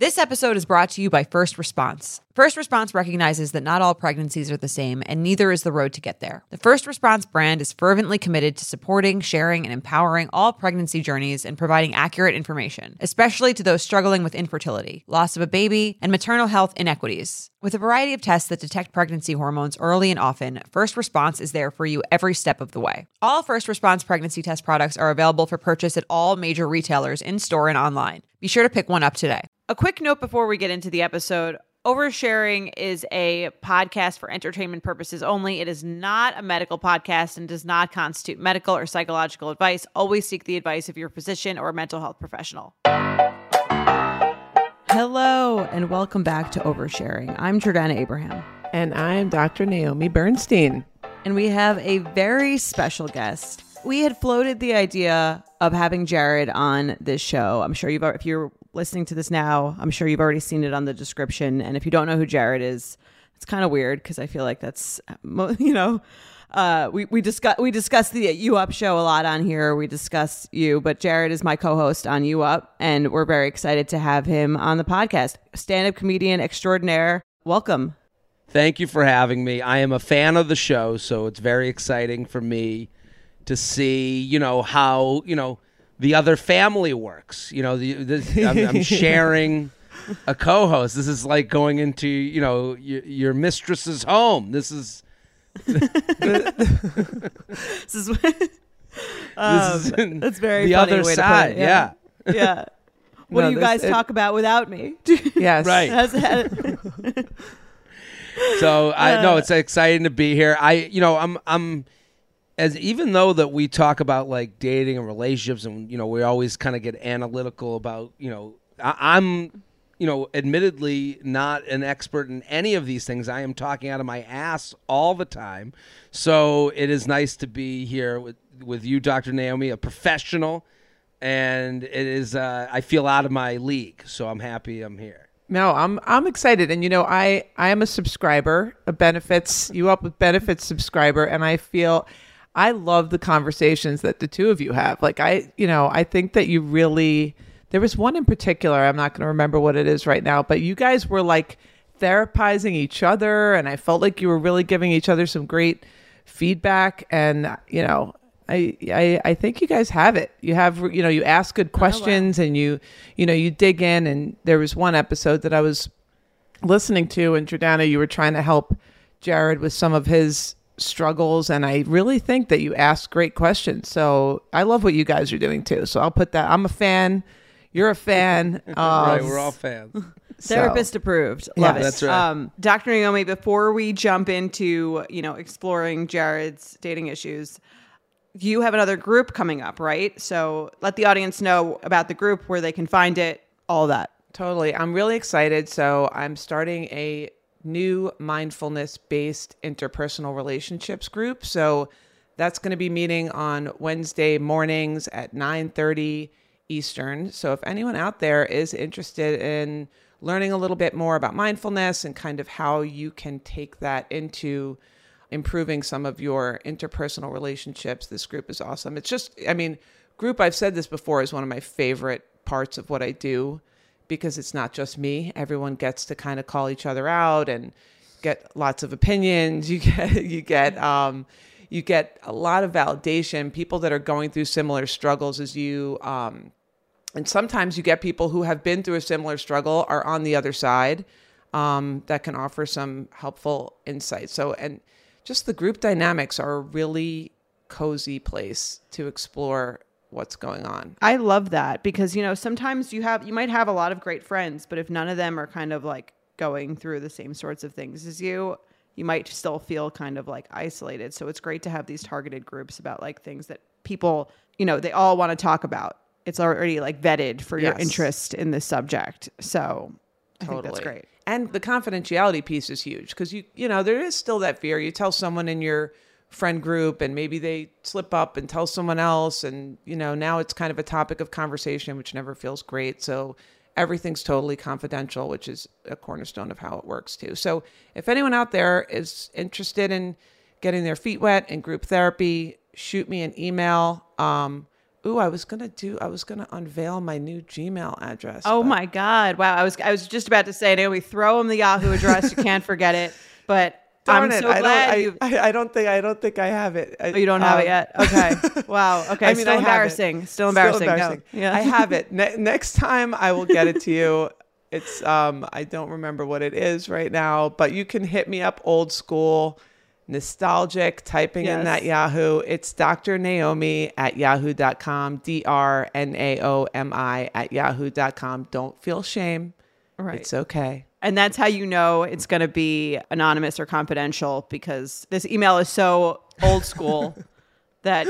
This episode is brought to you by First Response. First Response recognizes that not all pregnancies are the same, and neither is the road to get there. The First Response brand is fervently committed to supporting, sharing, and empowering all pregnancy journeys and providing accurate information, especially to those struggling with infertility, loss of a baby, and maternal health inequities. With a variety of tests that detect pregnancy hormones early and often, First Response is there for you every step of the way. All First Response pregnancy test products are available for purchase at all major retailers in store and online. Be sure to pick one up today. A quick note before we get into the episode. Oversharing is a podcast for entertainment purposes only. It is not a medical podcast and does not constitute medical or psychological advice. Always seek the advice of your physician or mental health professional. Hello, and welcome back to Oversharing. I'm Jordana Abraham. And I'm Dr. Naomi Bernstein. And we have a very special guest. We had floated the idea of having Jared on this show. I'm sure you've, if you're listening to this now, I'm sure you've already seen it on the description. And if you don't know who Jared is, it's kind of weird because I feel like that's, you know, uh, we we discuss we discuss the U Up show a lot on here. We discuss you, but Jared is my co-host on U Up, and we're very excited to have him on the podcast. Stand-up comedian extraordinaire. Welcome. Thank you for having me. I am a fan of the show, so it's very exciting for me to see, you know, how you know the other family works. You know, the, the I'm, I'm sharing a co-host. This is like going into you know your, your mistress's home. This is this is um, this is that's very the funny other way to put side. it, yeah. yeah. What No, do you guys it- talk about without me? Yes. Right. So I Uh, know it's exciting to be here. I you know I'm I'm as even though that we talk about like dating and relationships and you know we always kind of get analytical about you know I, I'm you know admittedly not an expert in any of these things. I am talking out of my ass all the time. So it is nice to be here with with you, Dr. Naomi, a professional, and it is uh, I feel out of my league. So I'm happy I'm here. No, I'm I'm excited, and you know, I I am a subscriber, a benefits U Up with benefits subscriber, and I feel I love the conversations that the two of you have. Like I, you know, I think that you really. There was one in particular. I'm not going to remember what it is right now, but you guys were like therapizing each other, and I felt like you were really giving each other some great feedback. And you know, I, I I think you guys have it. You have you know you ask good oh, questions and you you know you dig in. And there was one episode that I was listening to, and Jordana, you were trying to help Jared with some of his struggles, and I really think that you asked great questions. So I love what you guys are doing too. So I'll put that. I'm a fan. You're a fan. Um, right, we're all fans. so- Therapist approved. Love Yes. it. That's right. Um, Dr. Naomi, before we jump into, you know, exploring Jared's dating issues, you have another group coming up, right? So let the audience know about the group, where they can find it, all that. Totally. I'm really excited. So, I'm starting a new mindfulness based interpersonal relationships group. So, that's going to be meeting on Wednesday mornings at 9:30 Eastern. So, if anyone out there is interested in learning a little bit more about mindfulness and kind of how you can take that into improving some of your interpersonal relationships, this group is awesome. It's just, I mean, group, I've said this before, is one of my favorite parts of what I do because it's not just me. Everyone gets to kind of call each other out and get lots of opinions. You get, you get, um, you get a lot of validation. People that are going through similar struggles as you, um, and sometimes you get people who have been through a similar struggle are on the other side um, that can offer some helpful insight. So, and just the group dynamics are a really cozy place to explore what's going on. I love that because you know sometimes you have you might have a lot of great friends, but if none of them are kind of like going through the same sorts of things as you, you might still feel kind of like isolated. So it's great to have these targeted groups about like things that people, you know, they all want to talk about. It's already like vetted for your interest in this subject. So I think that's great. And the confidentiality piece is huge because you you know there is still that fear. You tell someone in your friend group and maybe they slip up and tell someone else and you know now it's kind of a topic of conversation which never feels great. So everything's totally confidential, which is a cornerstone of how it works too. So if anyone out there is interested in getting their feet wet in group therapy, shoot me an email. Um, Ooh, I was gonna do. I was gonna unveil my new Gmail address. Oh but- my God! Wow, I was I was just about to say, Naomi, throw him the Yahoo address. you can't forget it. But Darn I'm it! so I glad don't. I, I, I don't think. I don't think I have it. I, Oh, you don't have um, it yet. Okay. Wow. Okay. I mean, still have it. embarrassing. Still embarrassing. No. embarrassing. Yeah. I have it. Ne- next time, I will get it to you. It's um, I don't remember what it is right now, but you can hit me up old school, nostalgic, typing in Yes. that Yahoo. It's Dr. Naomi at yahoo.com, D R N A O M I at yahoo.com. Don't feel shame. Right. It's okay. And that's how you know it's going to be anonymous or confidential because this email is so old school that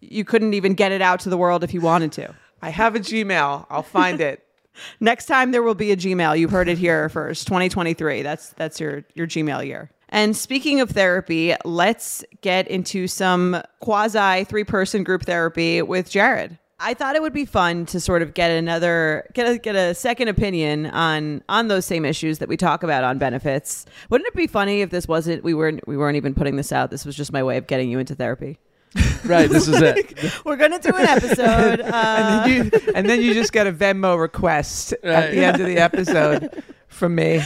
you couldn't even get it out to the world if you wanted to. I have a Gmail. I'll find it. Next time there will be a Gmail. You heard it here first. 2023. That's that's your your Gmail year. And speaking of therapy, let's get into some quasi three person group therapy with Jared. I thought it would be fun to sort of get another get a get a second opinion on on those same issues that we talk about on benefits. Wouldn't it be funny if this wasn't we weren't we weren't even putting this out? This was just my way of getting you into therapy. Right. This is it. We're gonna do an episode. Uh, and, then you, and then you just get a Venmo request at the end of the episode from me.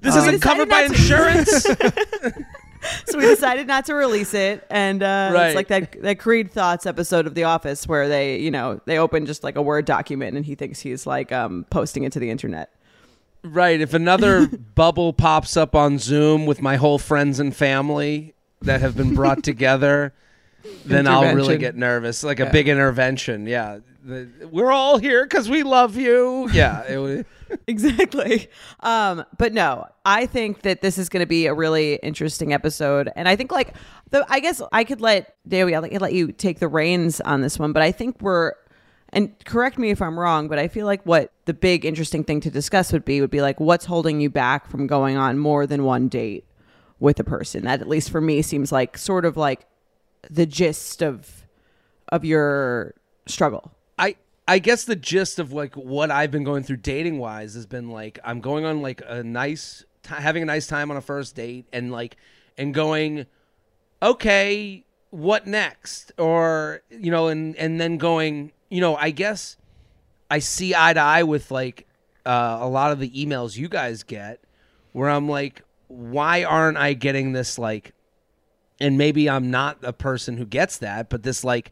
This Um, isn't covered by decided to- insurance. so we decided not to release it and uh Right. it's like that that creed thoughts episode of the office where they you know they open just like a word document and he thinks he's like um posting it to the internet right. If another bubble pops up on Zoom with my whole friends and family that have been brought together, then I'll really get nervous. Like a big intervention. Yeah. The, we're all here because we love you. Yeah. It exactly. Um but no i think that this is going to be a really interesting episode and i think like the i guess i could let Dawie, i'll let, let you take the reins on this one but i think we're and correct me if i'm wrong but i feel like what the big interesting thing to discuss would be would be like what's holding you back from going on more than one date with a person? That at least for me seems like sort of like the gist of of your struggle. I I guess the gist of like what I've been going through dating wise has been like I'm going on like a nice t- having a nice time on a first date and like and going okay what next? Or you know and and then going you know I guess I see eye to eye with like uh, a lot of the emails you guys get where I'm like why aren't I getting this like and maybe I'm not a person who gets that but this like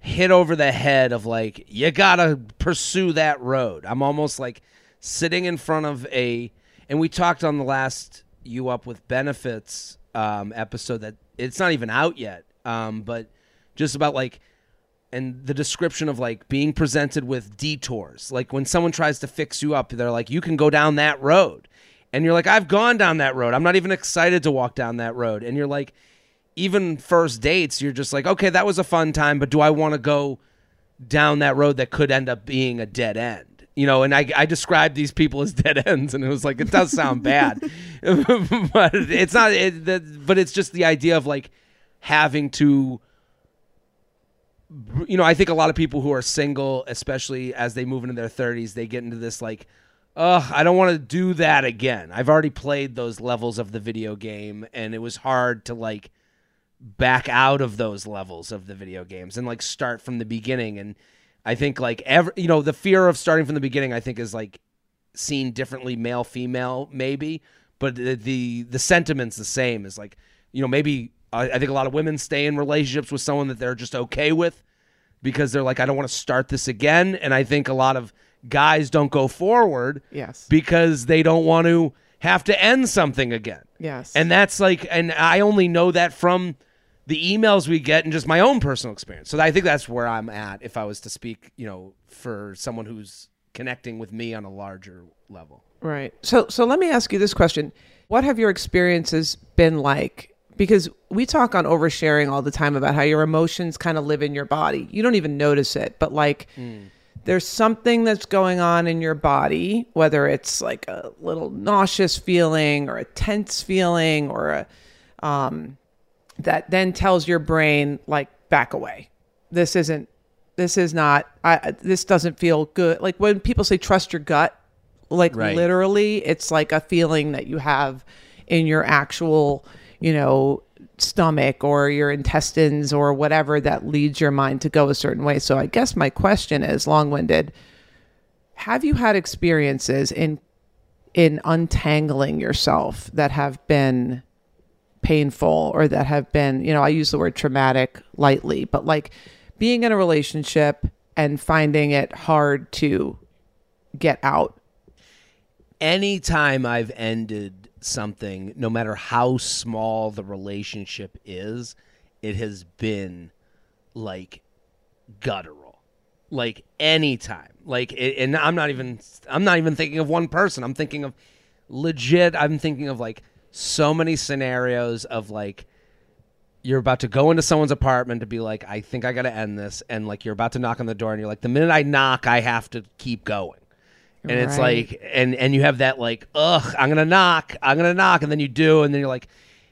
hit over the head of like you gotta pursue that road. I'm almost like sitting in front of a and we talked on the last U Up with benefits um, episode that it's not even out yet um, but just about like and the description of like being presented with detours. Like when someone tries to fix you up they're like you can go down that road. And you're like i've gone down that road. I'm not even excited to walk down that road. And you're like even first dates, you're just like, okay, that was a fun time, but do I want to go down that road that could end up being a dead end? You know, and I, I described these people as dead ends, and it was like it does sound bad, but it's not. It, the, but it's just the idea of like having to. You know, I think a lot of people who are single, especially as they move into their 30s, they get into this like, ugh, I don't want to do that again. I've already played those levels of the video game, and it was hard to like back out of those levels of the video games and like start from the beginning. And i think like every you know the fear of starting from the beginning i think is like seen differently male female maybe. But the the, the sentiment's the same. Is like you know maybe I, I think a lot of women stay in relationships with someone that they're just okay with because they're like i don't want to start this again. And i think a lot of guys don't go forward Yes. because they don't want to have to end something again. Yes. and that's like, and I only know that from the emails we get and just my own personal experience. So I think that's where I'm at if I was to speak, you know, for someone who's connecting with me on a larger level. Right. So so let me ask you this question. What have your experiences been like? Because we talk on oversharing all the time about how your emotions kind of live in your body. You don't even notice it, but like there's something that's going on in your body, whether it's like a little nauseous feeling or a tense feeling or a um that then tells your brain like back away. This isn't this is not I this doesn't feel good. Like when people say trust your gut, like Right. literally it's like a feeling that you have in your actual you know, stomach or your intestines or whatever that leads your mind to go a certain way. So I guess my question is long-winded. Have you had experiences in in untangling yourself that have been painful or that have been, you know, I use the word traumatic lightly, but like being in a relationship and finding it hard to get out. Anytime I've ended something, no matter how small the relationship is, it has been like guttural. Like anytime. Like and I'm not even I'm not even thinking of one person. I'm thinking of legit I'm thinking of like so many scenarios of like you're about to go into someone's apartment to be like, I think I got to end this, and like you're about to knock on the door, and you're like, the minute I knock, I have to keep going, and it's like, and and you have that like, ugh, I'm gonna knock, I'm gonna knock, and then you do, and then you're like,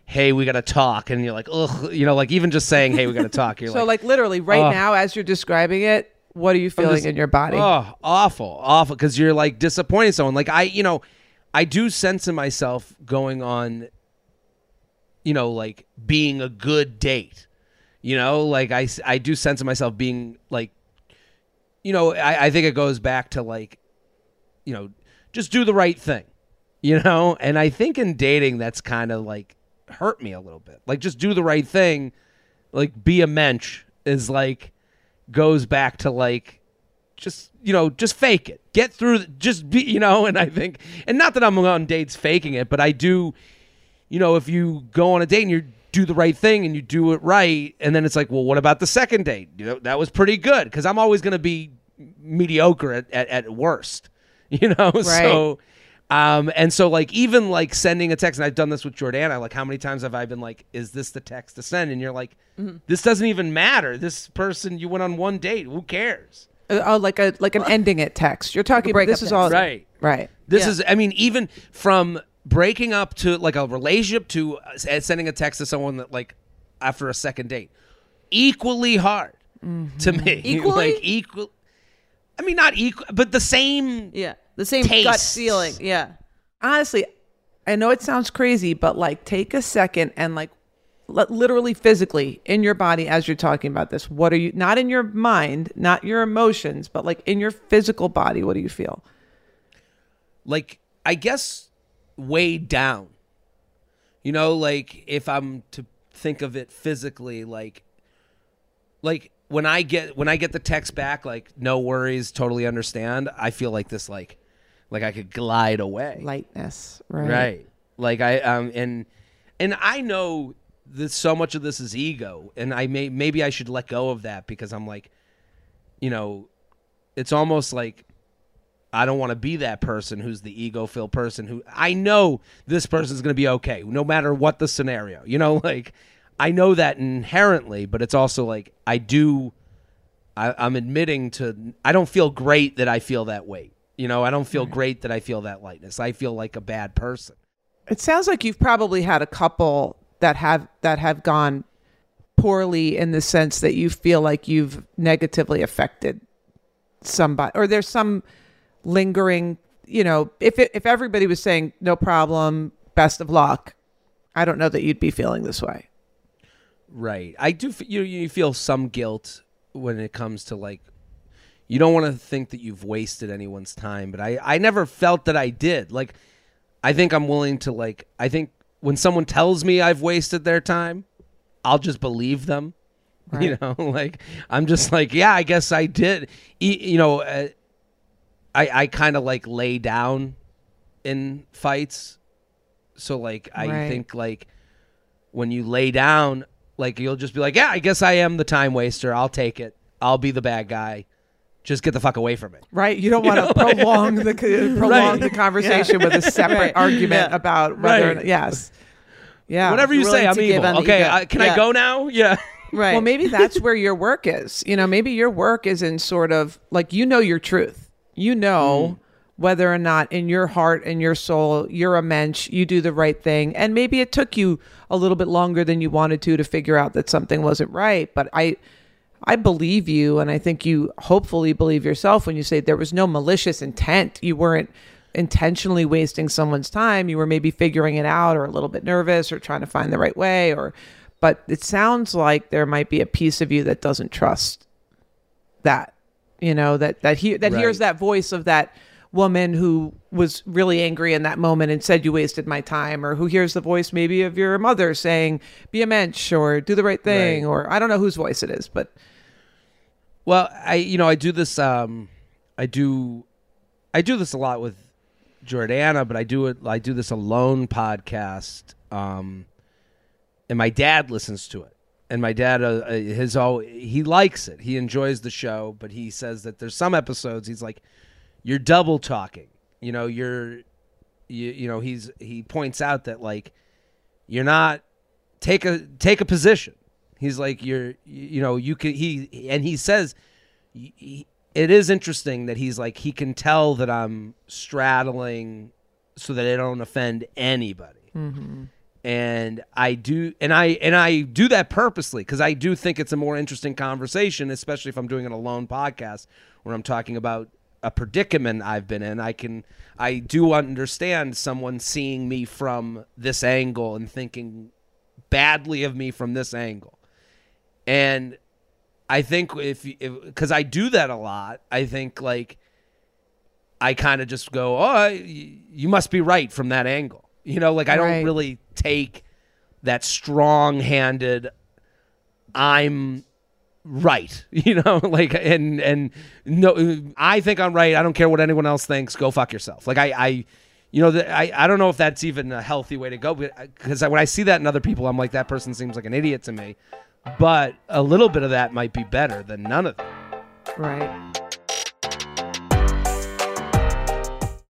hey, we gotta talk, and you're like, ugh, you know, like even just saying, hey, we gotta talk, you're like, So like, like literally right Oh. now as you're describing it, what are you feeling just- in your body? Oh, awful, awful. Because you're like disappointing someone. Like I, you know, I do sense in myself going on, you know, like being a good date. You know, like I, I do sense in myself being like, you know, I, I think it goes back to like, you know, just do the right thing. You know, and I think in dating that's kind of like hurt me a little bit. Like just do the right thing. Like be a mensch is like goes back to like just you know just fake it. Get through the, just be you know and i think and not that i'm on dates faking it but i do you know if you go on a date and you do the right thing and you do it right and then it's like well what about the second date? You know that was pretty good because i'm always going to be mediocre at, at, at worst you know? So um and so like even like sending a text and i've done this with jordana like how many times have i been like is this the text to send? And you're like this doesn't even matter. This person you went on one date. Who cares oh, like a like an ending it text. You're talking. breakup This is text. all Right. Right. This Yeah. is, I mean, even from breaking up to like a relationship to uh, sending a text to someone that like after a second date, equally hard to me. Equally? like equal. I mean, not equal, but the same. Yeah. The same gut feeling. Yeah. honestly, I know it sounds crazy, but like take a second and like li- literally physically in your body as you're talking about this. What are you not in your mind, not your emotions, but like in your physical body, what do you feel? like I guess weighed down. You know, like if I'm to think of it physically, like like when I get when I get the text back, like no worries, totally understand. I feel like this, like like I could glide away, Lightness, right? right? Like I um and and I know that so much of this is ego, and I may maybe I should let go of that because I'm like, you know, it's almost like I don't want to be that person who's the ego filled person who I know this person's going to be okay no matter what the scenario. You know, like I know that inherently, but it's also like I do. I, I'm admitting to I don't feel great that I feel that weight. You know, I don't feel great that I feel that lightness. I feel like a bad person. It sounds like you've probably had a couple that have that have gone poorly in the sense that you feel like you've negatively affected somebody or there's some lingering, you know, if it, if everybody was saying no problem, best of luck, I don't know that you'd be feeling this way. Right. I do. You you feel some guilt when it comes to like. You don't want to think that you've wasted anyone's time, but I I never felt that I did. Like, I think I'm willing to like. I think when someone tells me I've wasted their time, I'll just believe them. You know, like I'm just like, yeah, I guess I did. You know, uh, I I kind of like lay down in fights, so like I Right. think like when you lay down, like you'll just be like, yeah, I guess I am the time waster. I'll take it. I'll be the bad guy. Just get the fuck away from it. Right. You don't want to prolong the prolong Right. the conversation with a separate Right. argument Yeah. about whether or Right. not, yes. Yeah. Whatever you say, I'm evil. Okay. I, can Yeah. I go now? Yeah. Right. Well, maybe that's where your work is. You know, maybe your work is in sort of like you know your truth. You know hmm. whether or not in your heart and your soul you're a mensch, you do the right thing. And maybe it took you a little bit longer than you wanted to to figure out that something wasn't right, but I I believe you and I think you hopefully believe yourself when you say there was no malicious intent. You weren't intentionally wasting someone's time. You were maybe figuring it out or a little bit nervous or trying to find the right way or but it sounds like there might be a piece of you that doesn't trust that. You know, that that he that hears that voice of that woman who was really angry in that moment and said you wasted my time or who hears the voice maybe of your mother saying be a mensch or do the right thing Right. or I don't know whose voice it is, but Well, I you know I do this um I do I do this a lot with Jordana, but I do it I do this alone podcast um and my dad listens to it. And my dad uh, uh, all he likes it. He enjoys the show, but he says that there's some episodes he's like you're double talking. You know, you're you, you know, he's he points out that like you're not take a take a position. He's like you're you know you can he and he says he- it is interesting that he's like he can tell that I'm straddling so that I don't offend anybody. Mm-hmm. And I do and I and I do that purposely because I do think it's a more interesting conversation, especially if I'm doing an alone podcast where I'm talking about a predicament I've been in. I can I do understand someone seeing me from this angle and thinking badly of me from this angle. And I think if because I do that a lot, I think like I kind of just go, "Oh, you must be right from that angle." You know, like I don't really take that strong-handed I'm right, you know, like and and no I think I'm right. I don't care what anyone else thinks. Go fuck yourself. Like I I you know, the, I, I don't know if that's even a healthy way to go because uh, when I see that in other people, I'm like, that person seems like an idiot to me. But a little bit of that might be better than none of it. right.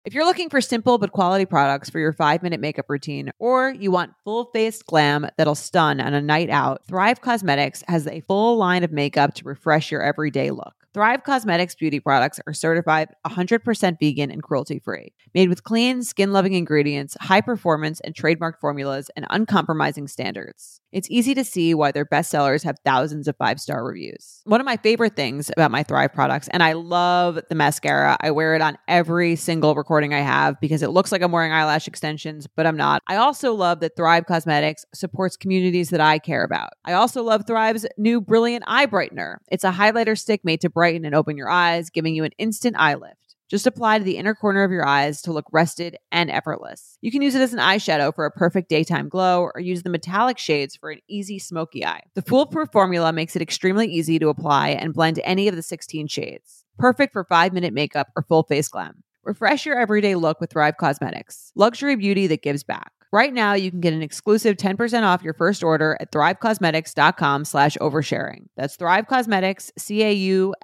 If you're looking for simple but quality products for your five minute makeup routine, or you want full faced glam that'll stun on a night out, Thrive Causemetics has a full line of makeup to refresh your everyday look. Thrive Causemetics beauty products are certified 100% vegan and cruelty free, made with clean, skin loving ingredients, high performance and trademark formulas, and uncompromising standards. It's easy to see why their bestsellers have thousands of five star reviews. One of my favorite things about my Thrive products, and I love the mascara, I wear it on every single recording I have because it looks like I'm wearing eyelash extensions, but I'm not. I also love that Thrive Causemetics supports communities that I care about. I also love Thrive's new Brilliant Eye Brightener. It's a highlighter stick made to brighten and open your eyes, giving you an instant eye lift. Just apply to the inner corner of your eyes to look rested and effortless. You can use it as an eyeshadow for a perfect daytime glow or use the metallic shades for an easy smoky eye. The foolproof formula makes it extremely easy to apply and blend any of the 16 shades. Perfect for 5-minute makeup or full face glam. Refresh your everyday look with Thrive Causemetics. Luxury beauty that gives back. Right now, you can get an exclusive 10% off your first order at thrivecausemetics.com slash oversharing. That's Thrive Causemetics, C-A-U-S-E-M-E-T-I-C-S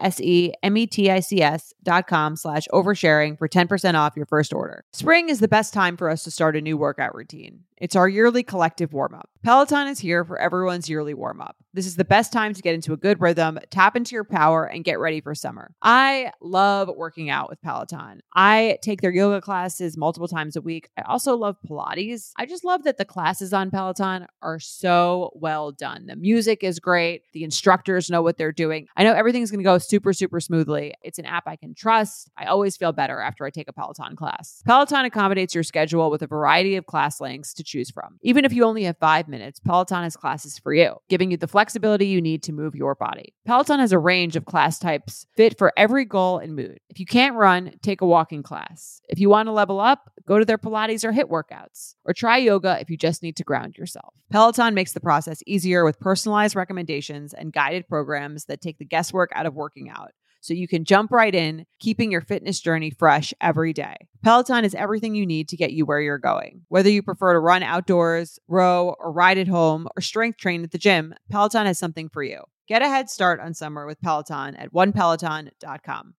dot com slash oversharing for 10% off your first order. Spring is the best time for us to start a new workout routine. It's our yearly collective warm-up. Peloton is here for everyone's yearly warm-up. This is the best time to get into a good rhythm, tap into your power, and get ready for summer. I love working out with Peloton. I take their yoga classes multiple times a week. I also love Pilates. I just love that the classes on Peloton are so well done. The music is great. The instructors know what they're doing. I know everything's going to go super, super smoothly. It's an app I can trust. I always feel better after I take a Peloton class. Peloton accommodates your schedule with a variety of class lengths to choose from. Even if you only have five minutes, Peloton has classes for you, giving you the flexibility you need to move your body. Peloton has a range of class types fit for every goal and mood. If you can't run, take a walking class. If you want to level up, go to their Pilates or HIIT workouts, or try yoga if you just need to ground yourself. Peloton makes the process easier with personalized recommendations and guided programs that take the guesswork out of working out so you can jump right in, keeping your fitness journey fresh every day. Peloton is everything you need to get you where you're going. Whether you prefer to run outdoors, row, or ride at home, or strength train at the gym, Peloton has something for you. Get a head start on summer with Peloton at onepeloton.com.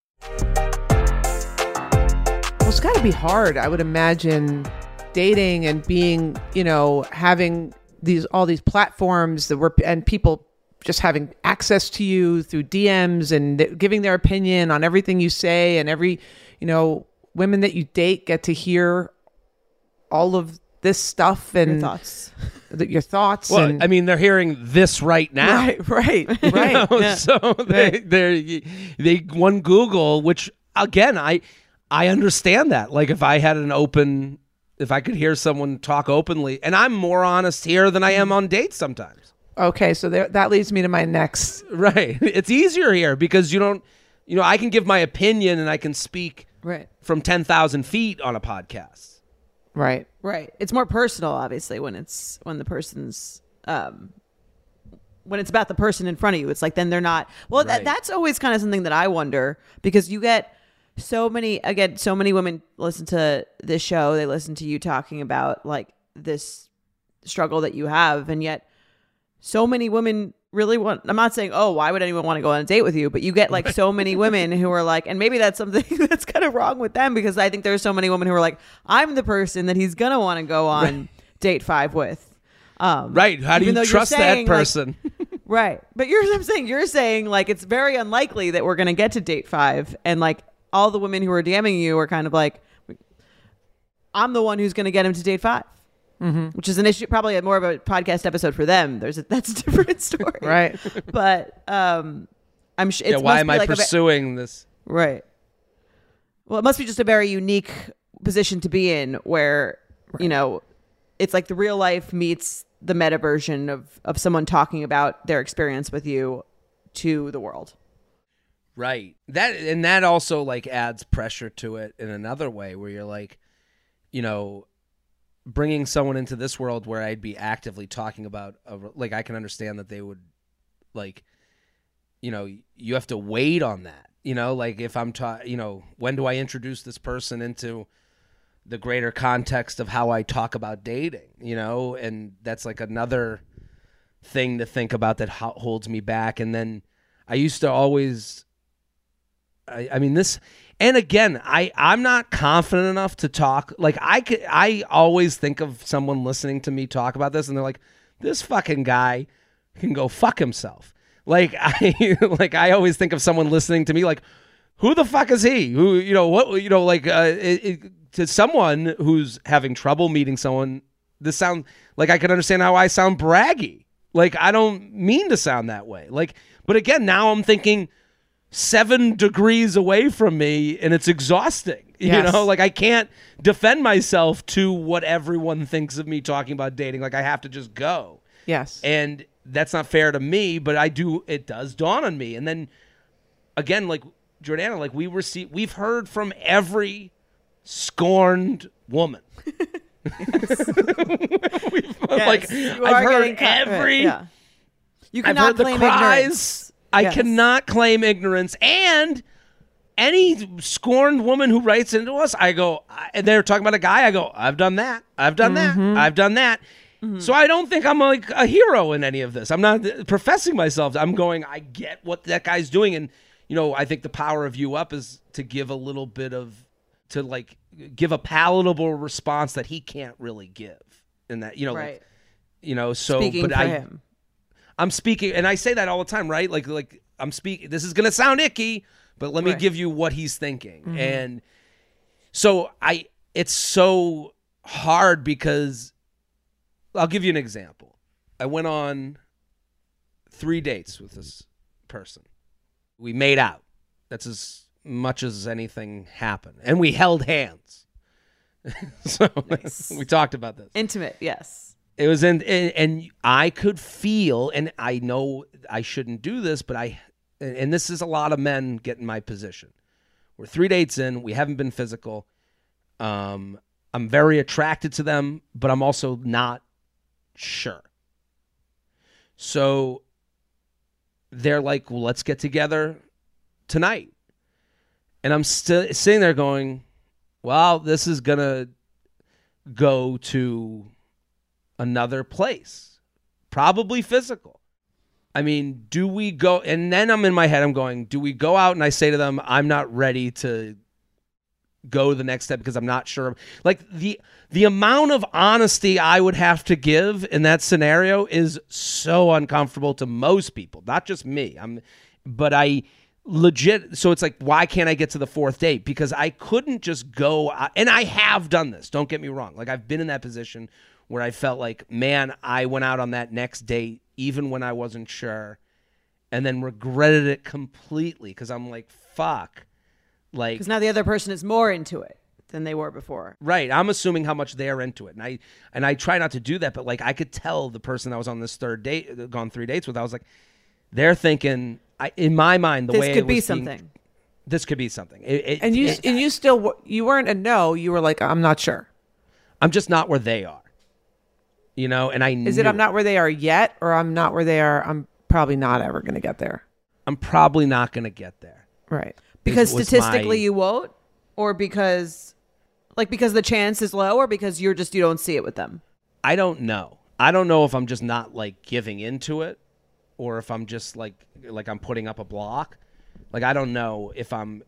Well, it's got to be hard. I would imagine dating and being, you know, having these all these platforms that were and people just having access to you through DMs and th- giving their opinion on everything you say and every, you know, women that you date get to hear all of this stuff and Your thoughts. th- your thoughts Well, and I mean, they're hearing this right now. right, right, You right. know, So they, they're, they one Google, which again, I I understand that. Like if I had an open, if I could hear someone talk openly, and I'm more honest here than I am on dates sometimes. Okay, so there, that leads me to my next. Right. It's easier here because you don't, you know, I can give my opinion and I can speak Right. from 10,000 feet on a podcast. Right. Right. It's more personal, obviously, when it's when the person's um when it's about the person in front of you. It's like then they're not. Well, that, Right. that's always kind of something that I wonder because you get so many again, so many women listen to this show. They listen to you talking about like this struggle that you have, and yet so many women really want I'm not saying, "Oh, why would anyone want to go on a date with you?" but you get like so many women who are like and maybe that's something that's kind of wrong with them because I think there's so many women who are like, "I'm the person that he's to want to go on date 5 with." Um Right. How do you trust that saying, like- person? Right. But you're I'm saying you're saying like it's very unlikely that we're to get to date 5 and like all the women who are DMing you are kind of like I'm the one who's going to get him to date 5. Mm-hmm. Which is an issue, probably more of a podcast episode for them. There's a, that's a different story, Right. But um, I'm sure. yeah, why am I pursuing this? Right. Well, it must be just a very unique position to be in where, you know, it's like the real life meets the meta version of, of someone talking about their experience with you to the world. Right. That and that also like adds pressure to it in another way where you're like, you know, bringing someone into this world where I'd be actively talking about a, like I can understand that they would like you know, you have to wait on that. You know, like if I'm taught, you know, when do I introduce this person into the greater context of how I talk about dating, you know? And that's like another thing to think about that ho- holds me back and then I used to always I, I mean this and again i i'm not confident enough to talk. Like i could i always think of someone listening to me talk about this and they're like this fucking guy can go fuck himself. Like i like i always think of someone listening to me like who the fuck is he? Who you know what you know like uh it, it, to someone who's having trouble meeting someone this sound like i can understand how i sound braggy. Like i don't mean to sound that way. Like but again now i'm thinking seven degrees away from me and it's exhausting you Yes. know like i can't defend myself to what everyone thinks of me talking about dating like i have to just go Yes. and that's not fair to me but i do it does dawn on me and then again like jordana like we receive we've heard from every scorned woman We've, like you i've heard every yeah. You I've cannot heard the cries. ignorance. I Yes. cannot claim ignorance. And any scorned woman who writes into us, I go, I, and they're talking about a guy. I go, I've done that. I've done that. Mm-hmm. I've done that. Mm-hmm. So I don't think I'm like a hero in any of this. I'm not professing myself. I'm going. I get what that guy's doing, and you know, I think the power of U Up is to give a little bit of to like give a palatable response that he can't really give, and that you know, like, you know. So, Speaking but I, him. I'm speaking, and I say that all the time, right? Like, like I'm speaking. This is gonna sound icky, but let me Right. give you what he's thinking. Mm-hmm. And so I, it's so hard because I'll give you an example. I went on three dates with this person. We made out. That's as much as anything happened, and we held hands. so we talked about this Intimate, yes. It was in and, and i could feel and i know i shouldn't do this but i and this is a lot of men get in my position. We're three dates in. We haven't been physical. Um i'm very attracted to them but i'm also not sure. So they're like well let's get together tonight. And i'm still sitting there going well this is gonna go to another place, probably physical. I mean, do we go? And then I'm in my head, I'm going, do we go out and I say to them, I'm not ready to go the next step because I'm not sure. Like the the amount of honesty I would have to give in that scenario is so uncomfortable to most people, not just me. I'm, but I legit. So it's like, why can't I get to the fourth date? Because I couldn't just go. Uh, and I have done this. Don't get me wrong. Like I've been in that position where I felt like, man, I went out on that next date even when I wasn't sure, and then regretted it completely because I'm like, fuck Like Because now the other person is more into it than they were before. Right. I'm assuming how much they're into it. And I and I try not to do that, but like I could tell the person I was on this third date uh, gone three dates with, I was like, they're thinking I, in my mind the This way it could be was being- something. this could be something. It- it- And you it- and you still you weren't a no. You were like I'm not sure. I'm just not where they are. You know, and I Is it I'm not where they are yet, or I'm not where they are? I'm probably not ever going to get there. I'm probably not going to get there. Right. Because statistically my- you won't? Or because like because the chance is low or because you're just you don't see it with them? I don't know. I don't know if I'm just not like giving into it or if I'm just like like I'm putting up a block. Like I don't know if I'm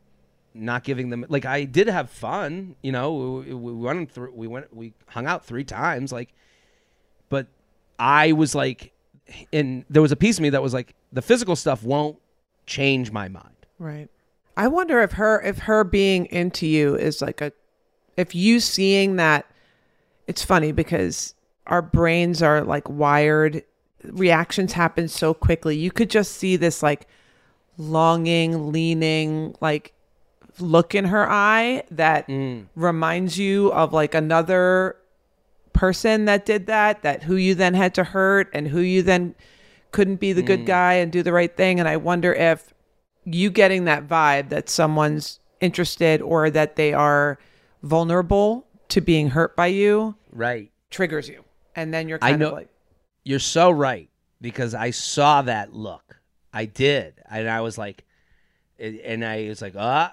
not giving them like I did have fun, you know. We, we went through we went we hung out 3 times like I was like and there was a piece of me that was like the physical stuff won't change my mind. Right. I wonder if her if her being into you is like a if you seeing that it's funny because our brains are like wired reactions happen so quickly. You could just see this like longing, leaning like look in her eye that mm. reminds you of like another person that did that, that who you then had to hurt and who you then couldn't be the good guy and do the right thing. And I wonder if you getting that vibe that someone's interested or that they are vulnerable to being hurt by you Right. triggers you. And then you're I know- of like, You're so right because I saw that look. I did, and I was like, and I was like, uh,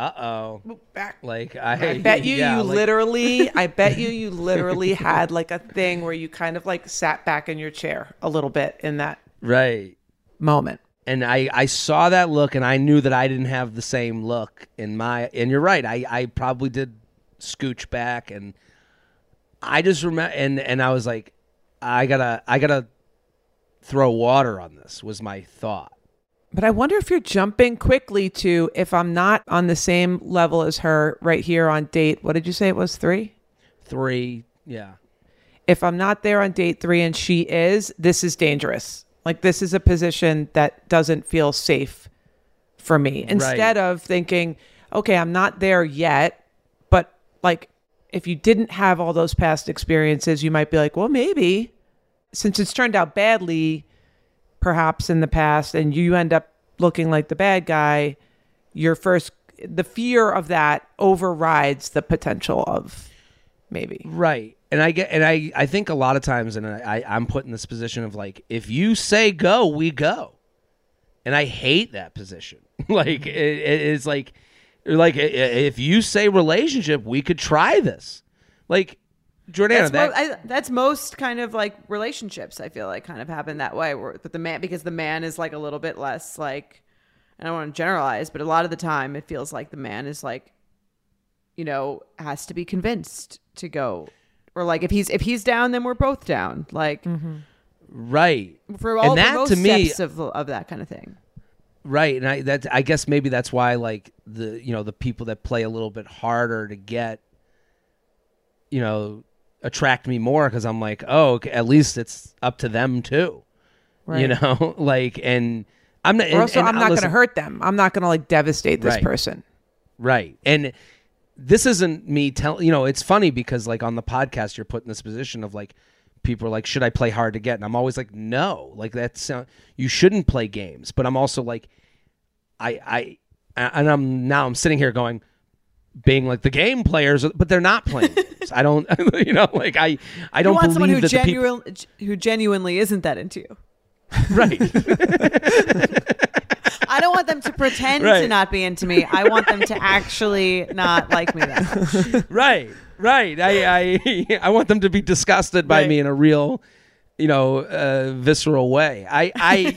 uh oh. back. Like I, I bet you, yeah, you like- literally, I bet you, you literally had like a thing where you kind of like sat back in your chair a little bit in that right. moment. And I, I saw that look, and I knew that I didn't have the same look in my. And you're right. I, I probably did scooch back, and I just remember, and and I was like, I gotta, I gotta throw water on this. Was my thought. But I wonder if you're jumping quickly to if I'm not on the same level as her right here on date. What did you say it was? Three? Three, yeah. If I'm not there on date three and she is, this is dangerous. Like this is a position that doesn't feel safe for me. Instead of thinking, okay, I'm not there yet, but like if you didn't have all those past experiences, you might be like, well, maybe since it's turned out badly, perhaps in the past, and you end up looking like the bad guy, your first, the fear of that overrides the potential of maybe. Right. And I get, and I, I think a lot of times, and I, I, I'm put in this position of like, if you say go, we go, and I hate that position. like, it, it- it's like, like if you say relationship, we could try this. Like, Jordana, That's, that, mo- I, that's most kind of like relationships. I feel like kind of happen that way, where but the man because the man is like a little bit less like. I don't want to generalize, but a lot of the time it feels like the man is like, you know, has to be convinced to go, or like if he's if he's down, then we're both down. Like mm-hmm. right, for all and for that most to me, steps of of that kind of thing. Right, and I that I guess maybe that's why like the you know the people that play a little bit harder to get, you know, attract me more because I'm like, oh, okay, at least it's up to them too, you know, like and I'm not. And- also, and I'm not going to hurt them. I'm not going to like devastate this Right. person. Right. And this isn't me telling, you know, it's funny because like on the podcast, you're put in this position of like, people are like, should I play hard to get? And I'm always like, no, like that's, uh, you shouldn't play games. But I'm also like, I, I, and I'm now I'm sitting here going, being like the game players, but they're not playing games. I don't, you know, like I, I don't want believe someone who that the people, who genuinely isn't that into you. right. I don't want them to pretend to not be into me. I want them to actually not like me that much. right right i i i want them to be disgusted by Right. me in a real you know uh, visceral way i i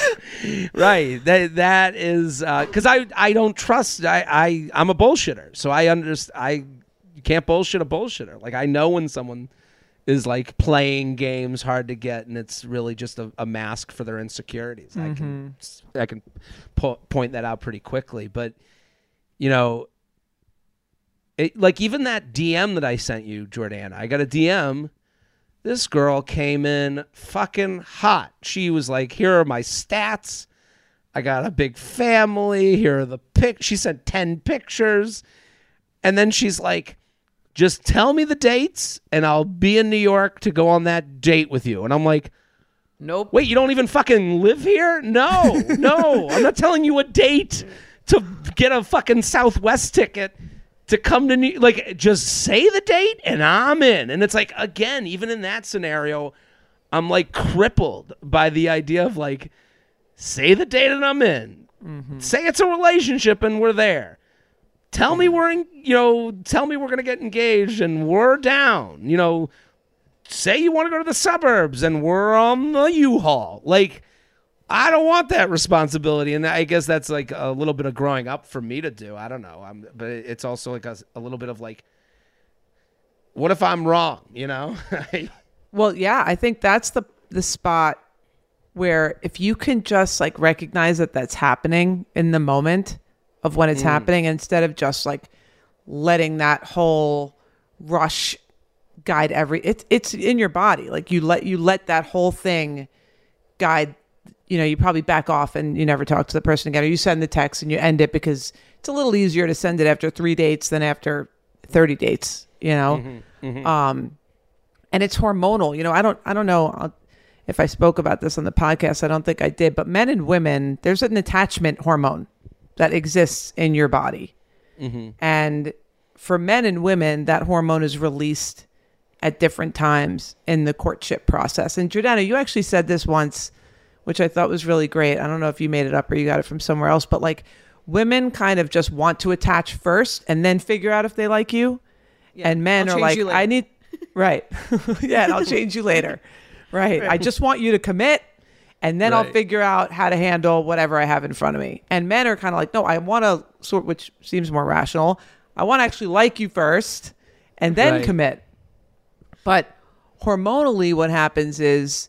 right. That that is uh, because i i don't trust i i i'm a bullshitter. So i understand i you can't bullshit a bullshitter. Like i know when someone is like playing games hard to get and it's really just a, a mask for their insecurities. I can mm-hmm. i can po- point that out pretty quickly. But you know it, like even that DM that I sent you, Jordana, I got a DM. This girl came in fucking hot. She was like, "Here are my stats. I got a big family. Here are the pic. She sent 10 pictures. And then she's like, just tell me the dates and I'll be in New York to go on that date with you. And I'm like, Nope. wait, you don't even fucking live here? No, no. I'm not telling you a date to get a fucking Southwest ticket to come to New like just say the date and I'm in. And it's like again, even in that scenario, I'm like crippled by the idea of like say the date and I'm in. Mm-hmm. Say it's a relationship and we're there. Tell me we're in, you know, tell me we're going to get engaged and we're down. You know, say you want to go to the suburbs and we're on the U-Haul. Like I don't want that responsibility, and I guess that's like a little bit of growing up for me to do. I don't know, I'm, but it's also like a, a little bit of like, what if I'm wrong? You know? Well, yeah, I think that's the the spot where if you can just like recognize that that's happening in the moment of when it's mm. happening instead of just like letting that whole rush guide every it's it's in your body like you let you let that whole thing guide you know you probably back off and you never talk to the person again or you send the text and you end it because it's a little easier to send it after 3 dates than after 30 dates you know mm-hmm, mm-hmm. um and it's hormonal. You know, I don't I don't know if I spoke about this on the podcast. I don't think I did, but men and women, there's an attachment hormone that exists in your body, mm-hmm. and for men and women, that hormone is released at different times in the courtship process. And Jordana, you actually said this once, which I thought was really great. I don't know if you made it up or you got it from somewhere else, but like women kind of just want to attach first and then figure out if they like you. and men I'll are like. I need, right. yeah, and I'll change you later. Right. I just want you to commit and then I'll figure out how to handle whatever I have in front of me. And men are kind of like, no, I want to sort, which seems more rational. I want to actually like you first and then Right. commit. But hormonally, what happens is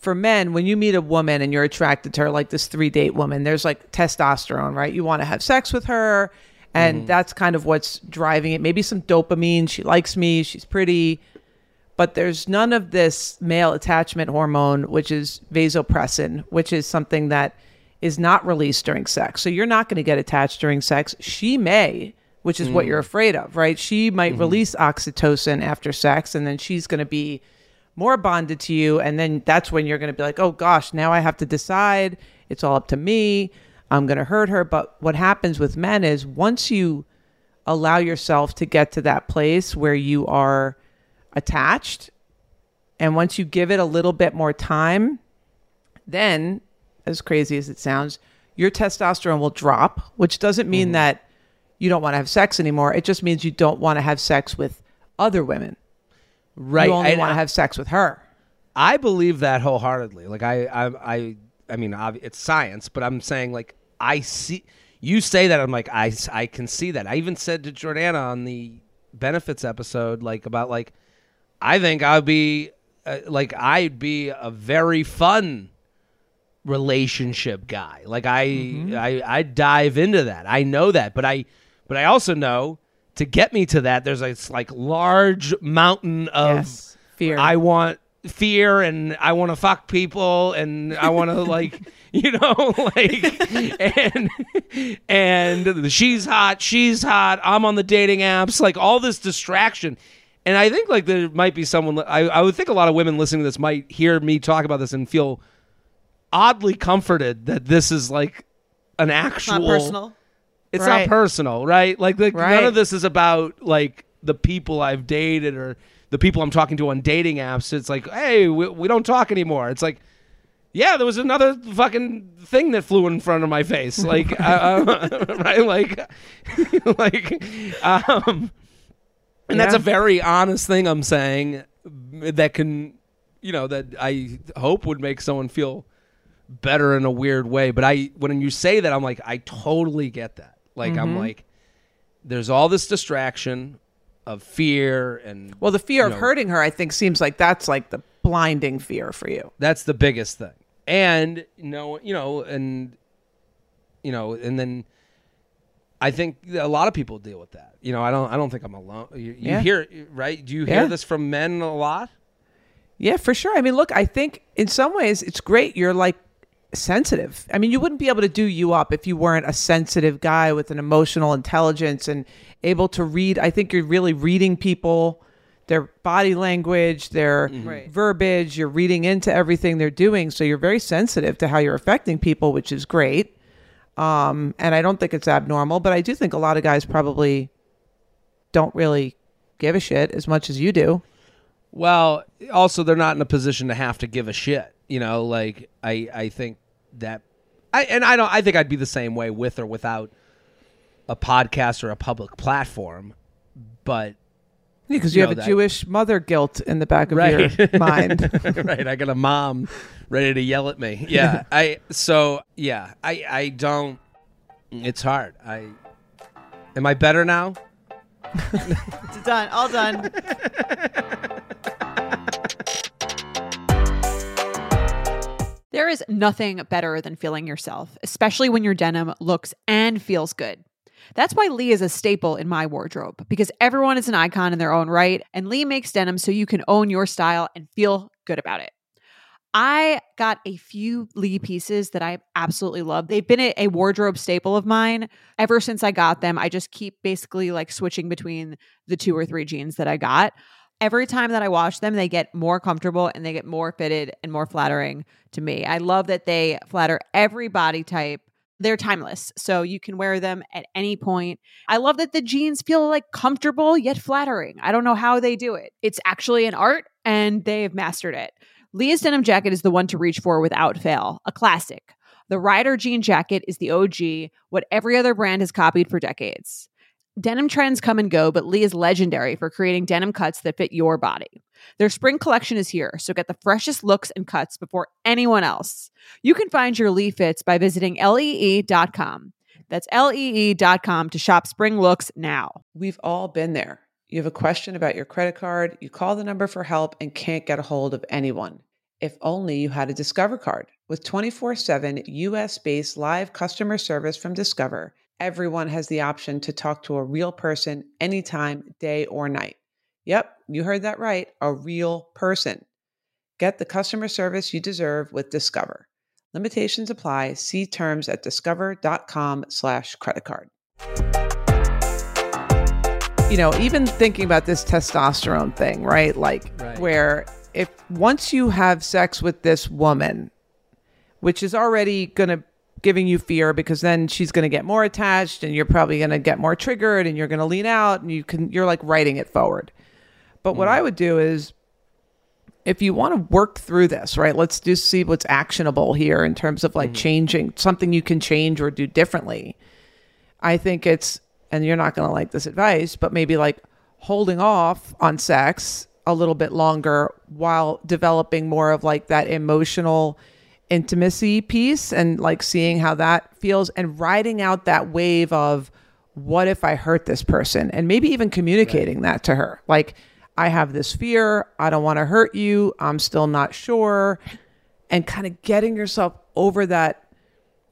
for men, when you meet a woman and you're attracted to her, like this three date woman, there's like testosterone, right? You want to have sex with her. And mm-hmm. that's kind of what's driving it. Maybe some dopamine. She likes me. She's pretty. But there's none of this male attachment hormone, which is vasopressin, which is something that is not released during sex. So you're not going to get attached during sex. She may, which is what mm. you're afraid of, right? She might mm-hmm. release oxytocin after sex, and then she's going to be more bonded to you. And then that's when you're going to be like, oh gosh, now I have to decide. It's all up to me. I'm going to hurt her. But what happens with men is once you allow yourself to get to that place where you are attached, and once you give it a little bit more time, then, as crazy as it sounds, your testosterone will drop, which doesn't mean mm-hmm. that you don't want to have sex anymore. It just means you don't want to have sex with other women. Right. You only want to have sex with her. I believe that wholeheartedly. Like I, I, I, I mean, it's science, but I'm saying like I see. You say that I'm like I, I can see that. I even said to Jordana on the benefits episode, like about like I think I'd be uh, like I'd be a very fun relationship guy. Like I, I, I dive into that. I know that, but I, but I also know to get me to that, there's a s- like large mountain of Yes. Fear. I want fear and I want to fuck people and I want to like you know like and and she's hot she's hot I'm on the dating apps like all this distraction and I think like there might be someone I, I would think a lot of women listening to this might hear me talk about this and feel oddly comforted that this is like an actual Not personal. It's Right. not personal, right? Like, like none of this is about like the people I've dated or the people I'm talking to on dating apps. It's like, hey, we, we don't talk anymore. It's like, yeah, there was another fucking thing that flew in front of my face, like, uh, uh, right, like, like, um, and that's Yeah. a very honest thing I'm saying that can, you know, that I hope would make someone feel better in a weird way. But I, when you say that, I'm like, I totally get that. Like, I'm mm-hmm. like, there's all this distraction of fear and well, the fear of know, hurting her, I think, seems like that's like the blinding fear for you. That's the biggest thing. And you no, you know, and you know, and then I think a lot of people deal with that. You know, I don't. I don't think I'm alone. You, you Yeah. hear right? Do you Yeah. hear this from men a lot? Yeah, for sure. I mean, look, I think in some ways it's great. You're like sensitive. I mean, you wouldn't be able to do U Up if you weren't a sensitive guy with an emotional intelligence and able to read. I think you're really reading people, their body language, their Right. verbiage. You're reading into everything they're doing. So you're very sensitive to how you're affecting people, which is great. Um, and I don't think it's abnormal, but I do think a lot of guys probably don't really give a shit as much as you do. Well, also they're not in a position to have to give a shit. You know, like I I think that I and I don't I think I'd be the same way with or without a podcast or a public platform. But Because you, You have know, a that- Jewish mother guilt in the back of Right. your mind. right, I got a mom ready to yell at me. Yeah, I so yeah, I I don't it's hard. I Am I better now? It's done. All done. There is nothing better than feeling yourself, especially when your denim looks and feels good. That's why Lee is a staple in my wardrobe because everyone is an icon in their own right, and Lee makes denim so you can own your style and feel good about it. I got a few Lee pieces that I absolutely love. They've been a, wardrobe staple of mine ever since I got them. I just keep basically like switching between the two or three jeans that I got. Every time that I wash them, they get more comfortable and they get more fitted and more flattering to me. I love that they flatter every body type. They're timeless, so you can wear them at any point. I love that the jeans feel like comfortable yet flattering. I don't know how they do it. It's actually an art and they've mastered it. Lee's denim jacket is the one to reach for without fail, a classic. The Rider jean jacket is the OG, what every other brand has copied for decades. Denim trends come and go, but Lee is legendary for creating denim cuts that fit your body. Their spring collection is here, so get the freshest looks and cuts before anyone else. You can find your Lee fits by visiting lee.com. That's lee.com to shop spring looks now. We've all been there. You have a question about your credit card, you call the number for help and can't get a hold of anyone. If only you had a Discover card. With 24 7 US based live customer service from Discover, everyone has the option to talk to a real person anytime, day or night. Yep, you heard that right. A real person. Get the customer service you deserve with Discover. Limitations apply. See terms at discover.com slash credit card. You know, even thinking about this testosterone thing, right? Like Right. where if once you have sex with this woman, which is already gonna giving you fear because then she's gonna get more attached and you're probably gonna get more triggered and you're gonna lean out and you can you're like writing it forward. But what mm. I would do is if you want to work through this, right? Let's just see what's actionable here in terms of like mm-hmm. changing something you can change or do differently. I think it's, and you're not going to like this advice, but maybe like holding off on sex a little bit longer while developing more of like that emotional intimacy piece and like seeing how that feels and riding out that wave of what if I hurt this person and maybe even communicating that to her. Like, I have this fear. I don't want to hurt you. I'm still not sure. And kind of getting yourself over that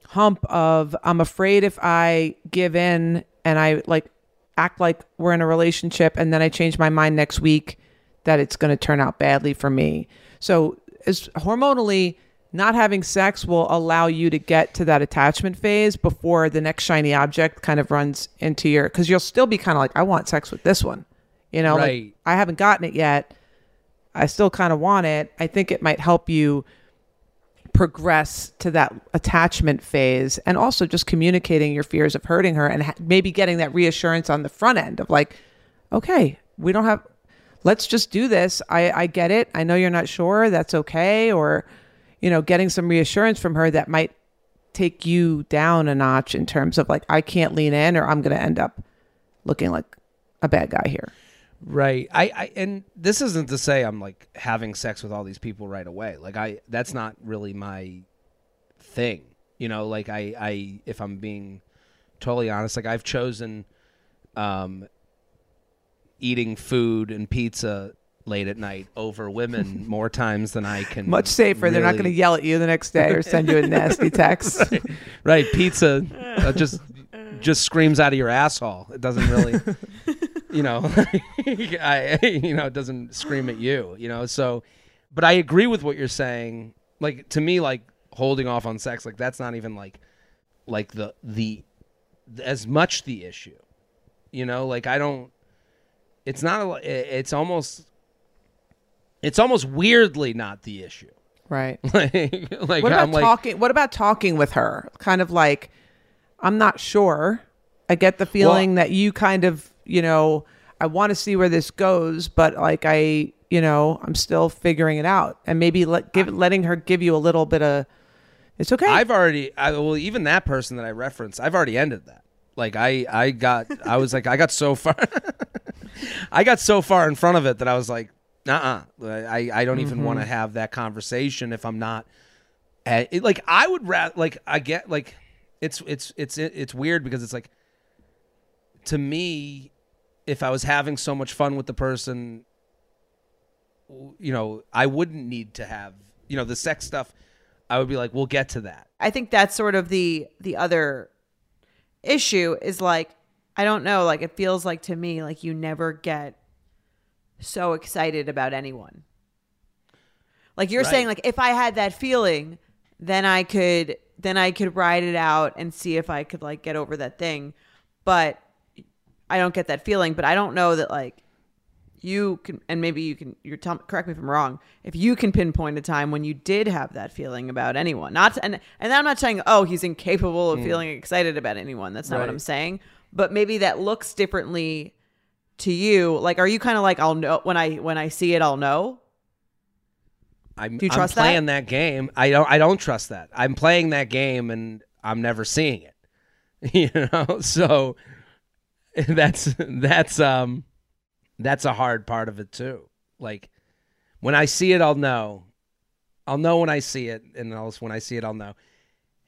hump of I'm afraid if I give in and I like act like we're in a relationship and then I change my mind next week that it's going to turn out badly for me. So, as hormonally not having sex will allow you to get to that attachment phase before the next shiny object kind of runs into your cuz you'll still be kind of like I want sex with this one. You know, Right. like I haven't gotten it yet. I still kind of want it. I think it might help you progress to that attachment phase and also just communicating your fears of hurting her and ha- maybe getting that reassurance on the front end of like okay we don't have let's just do this i i get it i know you're not sure that's okay or you know getting some reassurance from her that might take you down a notch in terms of like i can't lean in or i'm going to end up looking like a bad guy here Right. I, I and this isn't to say I'm like having sex with all these people right away. Like I that's not really my thing. You know, like I I if I'm being totally honest, like I've chosen um eating food and pizza late at night over women more times than I can much safer they're not going to yell at you the next day or send you a nasty text Right, pizza uh, just just screams out of your asshole. It doesn't really, you know, I, you know, it doesn't scream at you. You know, so, but I agree with what you're saying. Like to me, like holding off on sex like that's not even like like the the as much the issue you know like i don't it's not a, it's almost it's almost weirdly not the issue Right. like like What about i'm like talking? What about talking with her? Kind of like, I'm not sure. I get the feeling that you kind of, you know, I want to see where this goes, but like I, you know, I'm still figuring it out, and maybe let give letting her give you a little bit of. It's okay. I've already, I, well, even that person that I referenced, I've already ended that. Like I, I got, I was like, I got so far, I got so far in front of it that I was like, uh, uh I, I don't even want to have that conversation if I'm not, eh, it, like I would rather, like I get, like it's, it's, it's, it's weird because it's like, to me, if I was having so much fun with the person, you know, I wouldn't need to have, you know, the sex stuff. I would be like, we'll get to that. I think that's sort of the the other issue is like I don't know, like it feels like to me like you never get so excited about anyone. Like you're Right. saying like if I had that feeling, then I could then I could ride it out and see if I could like get over that thing. But I don't get that feeling, but I don't know that like you can and maybe you can you're tell, correct me if I'm wrong if you can pinpoint a time when you did have that feeling about anyone not and and I'm not saying oh he's incapable of mm. feeling excited about anyone that's not what I'm saying but maybe that looks differently to you like are you kind of like I'll know when I when I see it I'll know I'm, Do you I'm trust that? playing that? game. I don't. I don't trust that. I'm playing that game, and I'm never seeing it. You know, so that's that's um that's a hard part of it too. Like when I see it, I'll know. I'll know when I see it, and else when I see it, I'll know.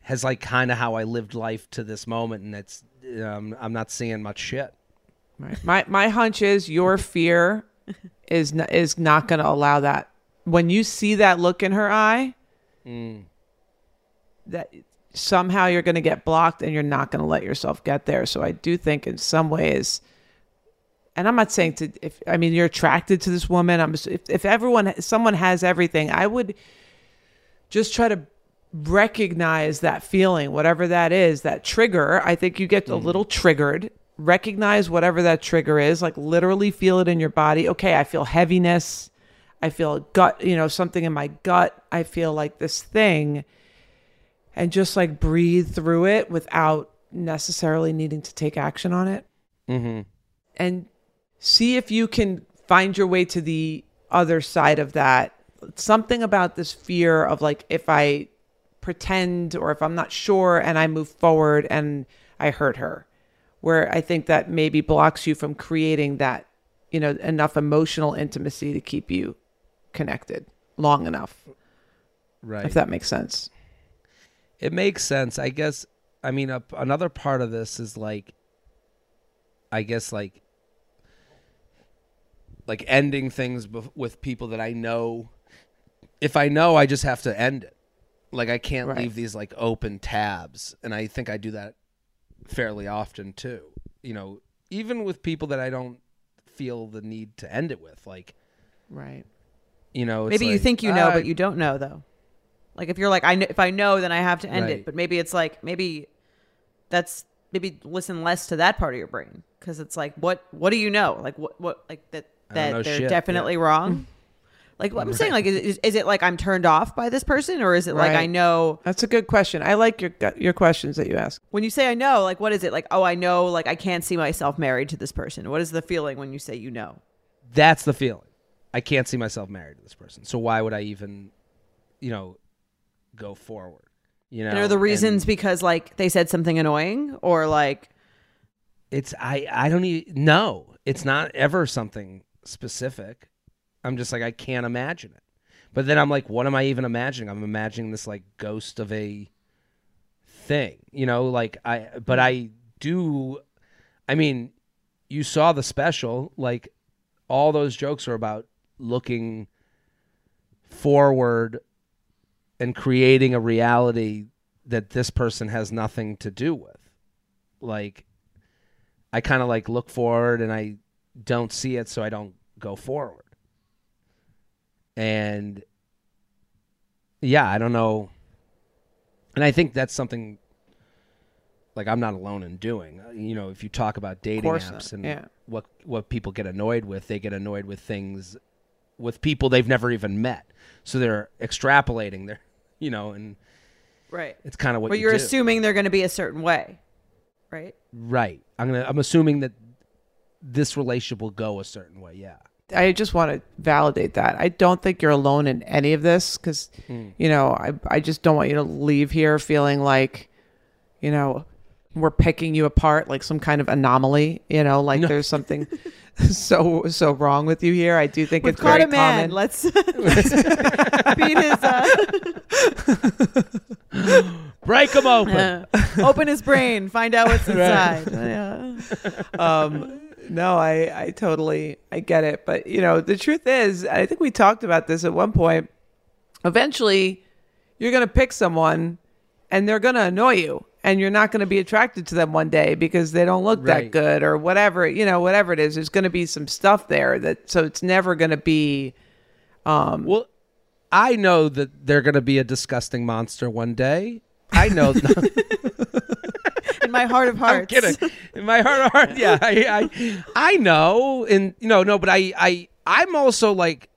Has like kind of how I lived life to this moment, and it's um, I'm not seeing much shit. Right. My my hunch is your fear is n- is not going to allow that. When you see that look in her eye, mm. that somehow you're going to get blocked and you're not going to let yourself get there. So I do think in some ways and I'm not saying to if I mean you're attracted to this woman, I'm if if everyone someone has everything, I would just try to recognize that feeling, whatever that is, that trigger. I think you get a mm. little triggered. Recognize whatever that trigger is, like literally feel it in your body. Okay, I feel heaviness. I feel a gut, you know, something in my gut. I feel like this thing. And just like breathe through it without necessarily needing to take action on it. Mm-hmm. And see if you can find your way to the other side of that. Something about this fear of like, if I pretend or if I'm not sure and I move forward and I hurt her, where I think that maybe blocks you from creating that, you know, enough emotional intimacy to keep you connected long enough, Right. if that makes sense. It makes sense. I guess. I mean, a, another part of this is like, I guess like, like ending things bef- with people that I know. If I know, I just have to end it. Like I can't Right. leave these like open tabs, and I think I do that fairly often too. You know, even with people that I don't feel the need to end it with, like Right. you know, it's maybe you think you know ah, but you don't know though like if you're like I know, if I know then I have to end Right. it but maybe it's like maybe that's maybe listen less to that part of your brain because it's like what what do you know like what what like that I don't know that they're shit, definitely wrong like what i'm saying like is, is it like i'm turned off by this person or is it like i know that's a good question i like your your questions that you ask when you say i know like what is it like oh i know like i can't see myself married to this person what is the feeling when you say you know that's the feeling. I can't see myself married to this person. So why would I even, you know, go forward? You know, and are the reasons And because like they said something annoying or like it's I I don't even no. It's not ever something specific. I'm just like I can't imagine it. But then I'm like, what am I even imagining? I'm imagining this like ghost of a thing, you know. Like I, but I do. I mean, you saw the special. Like all those jokes are about looking forward and creating a reality that this person has nothing to do with. Like I kind of like look forward and I don't see it so I don't go forward. And yeah, I don't know and I think that's something like I'm not alone in doing. Uh, You know, if you talk about dating apps not, and yeah. what what people get annoyed with, they get annoyed with things with people they've never even met. So they're extrapolating their, you know, and Right. it's kind of what But you you're do. assuming they're going to be a certain way, right? right. I'm gonna. I'm assuming that this relationship will go a certain way. Yeah. I just want to validate that. I don't think you're alone in any of this because, you know, I, I just don't want you to leave here feeling like, you know, we're picking you apart like some kind of anomaly, you know, like there's something so, so wrong with you here. I do think We've it's caught very a man. common. Let's, let's beat his, uh, Break him open. uh, open his brain, find out what's inside. Yeah. um no i i totally i get it but you know the truth is i think we talked about this at one point eventually you're going to pick someone and they're going to annoy you and you're not going to be attracted to them one day because they don't look Right. that good or whatever you know whatever it is there's going to be some stuff there that so it's never going to be um Well, I know that they're going to be a disgusting monster one day. I know. In my heart of hearts. I'm kidding. In my heart of heart, yeah, I, I, I know, and you know, no, but I, I, I'm also like,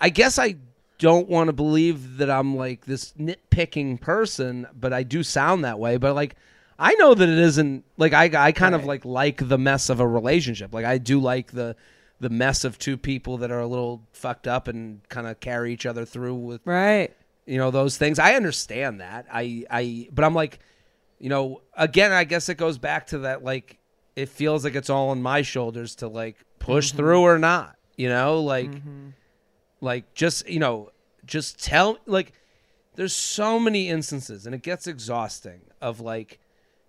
I guess I don't want to believe that I'm like this nitpicking person, but I do sound that way. But like, I know that it isn't like I, I kind of like like the mess of a relationship. Like I do like the the mess of two people that are a little fucked up and kind of carry each other through with right you know those things i understand that i i but i'm like you know again i guess it goes back to that like it feels like it's all on my shoulders to like push mm-hmm. through or not you know? Like mm-hmm. like just you know just tell like there's so many instances and it gets exhausting of like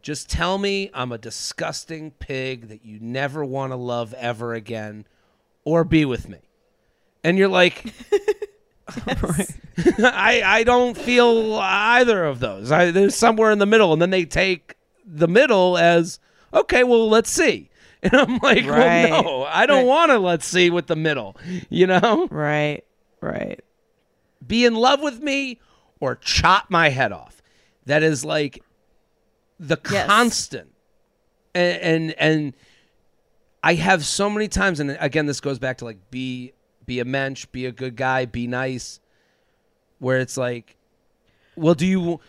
just tell me i'm a disgusting pig that you never want to love ever again or be with me. And you're like I I don't feel either of those. I there's somewhere in the middle, and then they take the middle as okay. Well, let's see. And I'm like, Right. well, no, I don't Right. want to. Let's see with the middle. You know, right right be in love with me or chop my head off. That is like the Yes. constant. And, and and I have so many times, and again, this goes back to like be be a mensch, be a good guy, be nice. Where it's like, well, do you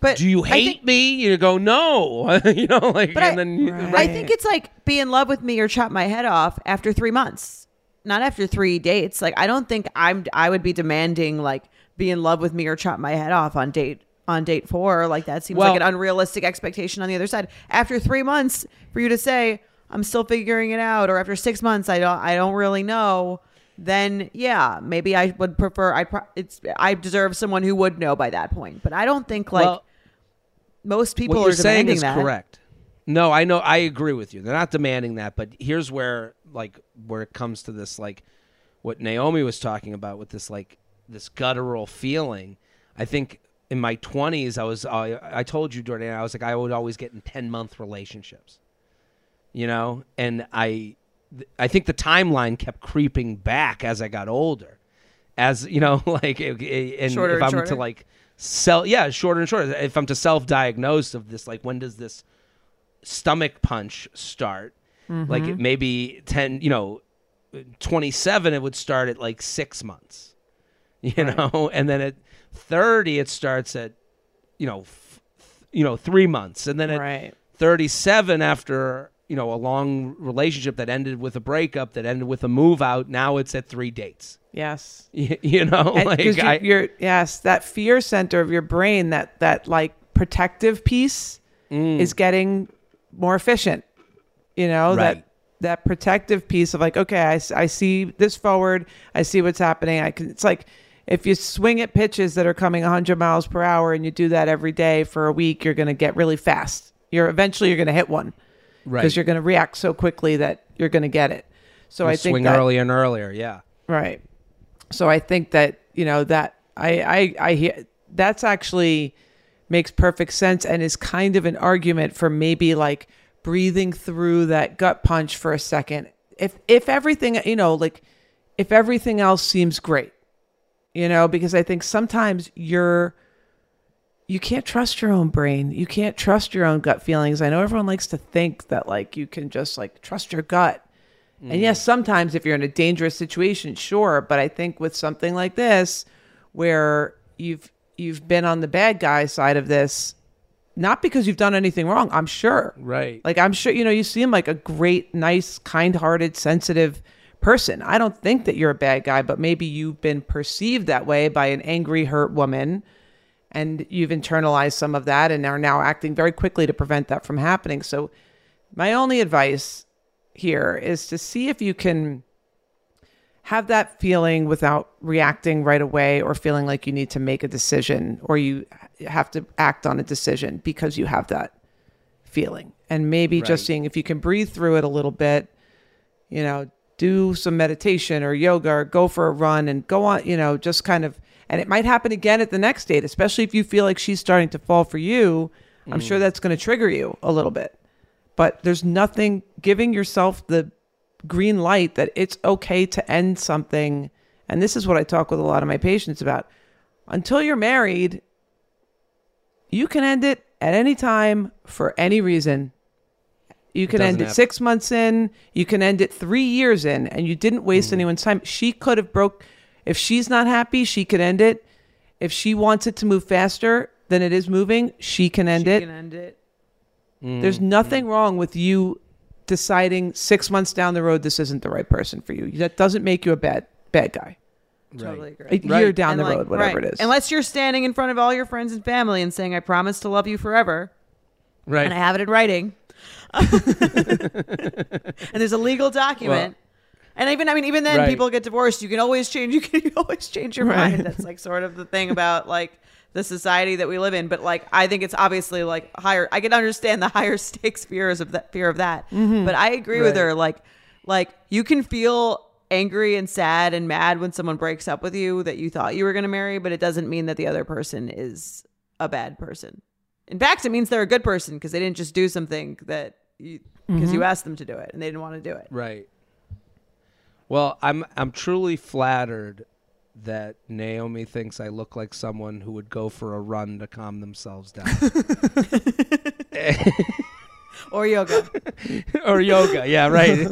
But do you hate think- me? You go no, you know, like, But and I- then Right. I think it's like be in love with me or chop my head off after three months, not after three dates. Like I don't think I'm. I would be demanding like be in love with me or chop my head off on date on date four. Like that seems Well- like an unrealistic expectation on the other side. After three months, for you to say I'm still figuring it out, or after six months I don't I don't really know. Then yeah, maybe I would prefer. I pro- it's I deserve someone who would know by that point. But I don't think like well, most people what are you're saying demanding is that. correct. No, I know I agree with you. They're not demanding that, but here's where like where it comes to this like what Naomi was talking about with this like this guttural feeling. I think in my 20s I was I, I told you Jordan I was like I would always get in 10 month relationships. You know, and I I think the timeline kept creeping back as I got older. As, you know, like and Shorter if I'm shorter? to like sell yeah, shorter and shorter. If I'm to self-diagnose of this like when does this stomach punch start? Mm-hmm. Like it maybe 10, you know, 27 it would start at like 6 months. You know, and then at 30 it starts at you know, f- you know, 3 months. And then at right 37 after, you know, a long relationship that ended with a breakup that ended with a move out, now it's at 3 dates. yes You, you know, And- like you're, I, you're yes that fear center of your brain that that like protective piece Mm. is getting more efficient you know Right. that that protective piece of like okay I, I see this forward i see what's happening i can it's like if you swing at pitches that are coming 100 miles per hour and you do that every day for a week you're going to get really fast you're eventually you're going to hit one right. because you're going to react so quickly that you're going to get it so You i think swing that, earlier and earlier, yeah. Right. So I think that, you know, that I I I hear that's actually makes perfect sense and is kind of an argument for maybe like breathing through that gut punch for a second. If if everything, you know, like if everything else seems great. You know, because I think sometimes you're you can't trust your own brain. You can't trust your own gut feelings. I know everyone likes to think that like you can just like trust your gut. And mm. yes, sometimes if you're in a dangerous situation, sure, but I think with something like this where you've you've been on the bad guy side of this not because you've done anything wrong, I'm sure. Right. Like I'm sure you know you seem like a great, nice, kind-hearted, sensitive person. I don't think that you're a bad guy, but maybe you've been perceived that way by an angry, hurt woman and you've internalized some of that and are now acting very quickly to prevent that from happening. So my only advice here is to see if you can have that feeling without reacting right away or feeling like you need to make a decision or you have to act on a decision because you have that feeling. And maybe Right. just seeing if you can breathe through it a little bit, you know, do some meditation or yoga or go for a run and go on, you know, just kind of and it might happen again at the next date, especially if you feel like she's starting to fall for you. I'm sure that's going to trigger you a little bit. But there's nothing giving yourself the green light that it's okay to end something. And this is what I talk with a lot of my patients about. Until you're married, you can end it at any time for any reason. You can end it have- six months in, you can end it three years in, and you didn't waste anyone's time. She could have broke if she's not happy, she could end it. If she wants it to move faster than it is moving, she can end She it. can end it. Mm. There's nothing wrong with you deciding six months down the road this isn't the right person for you. That doesn't make you a bad bad guy. Totally Right. agree. A year Right. down And, the like, road, whatever right. it is. Unless you're standing in front of all your friends and family and saying, I promise to love you forever. Right. And I have it in writing. and there's a legal document. And even I mean, even then Right. people get divorced. You can always change you can always change your Right. mind. That's like sort of the thing about like the society that we live in. But like I think it's obviously like higher I can understand the higher stakes fears of that fear of that. Mm-hmm. But I agree with her. Like like you can feel angry and sad and mad when someone breaks up with you that you thought you were going to marry, but it doesn't mean that the other person is a bad person. In fact, it means they're a good person because they didn't just do something that you because you mm-hmm. asked them to do it and they didn't want to do it. Right. Well, I'm I'm truly flattered that Naomi thinks I look like someone who would go for a run to calm themselves down. Or yoga. or yoga, yeah, right.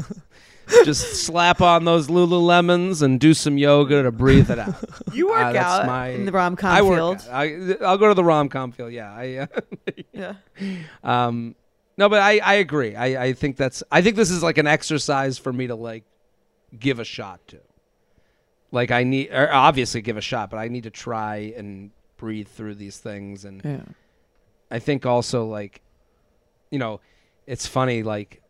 Just slap on those Lululemons and do some yoga to breathe it out. You work Uh, out my- in the rom com field. out. I, I'll go to the rom com field. Yeah, I. Uh, Yeah. Um, no, but I, I agree. I, I think that's I think this is like an exercise for me to like give a shot to. Like I need or obviously give a shot, but I need to try and breathe through these things and yeah. I think also like you know, it's funny like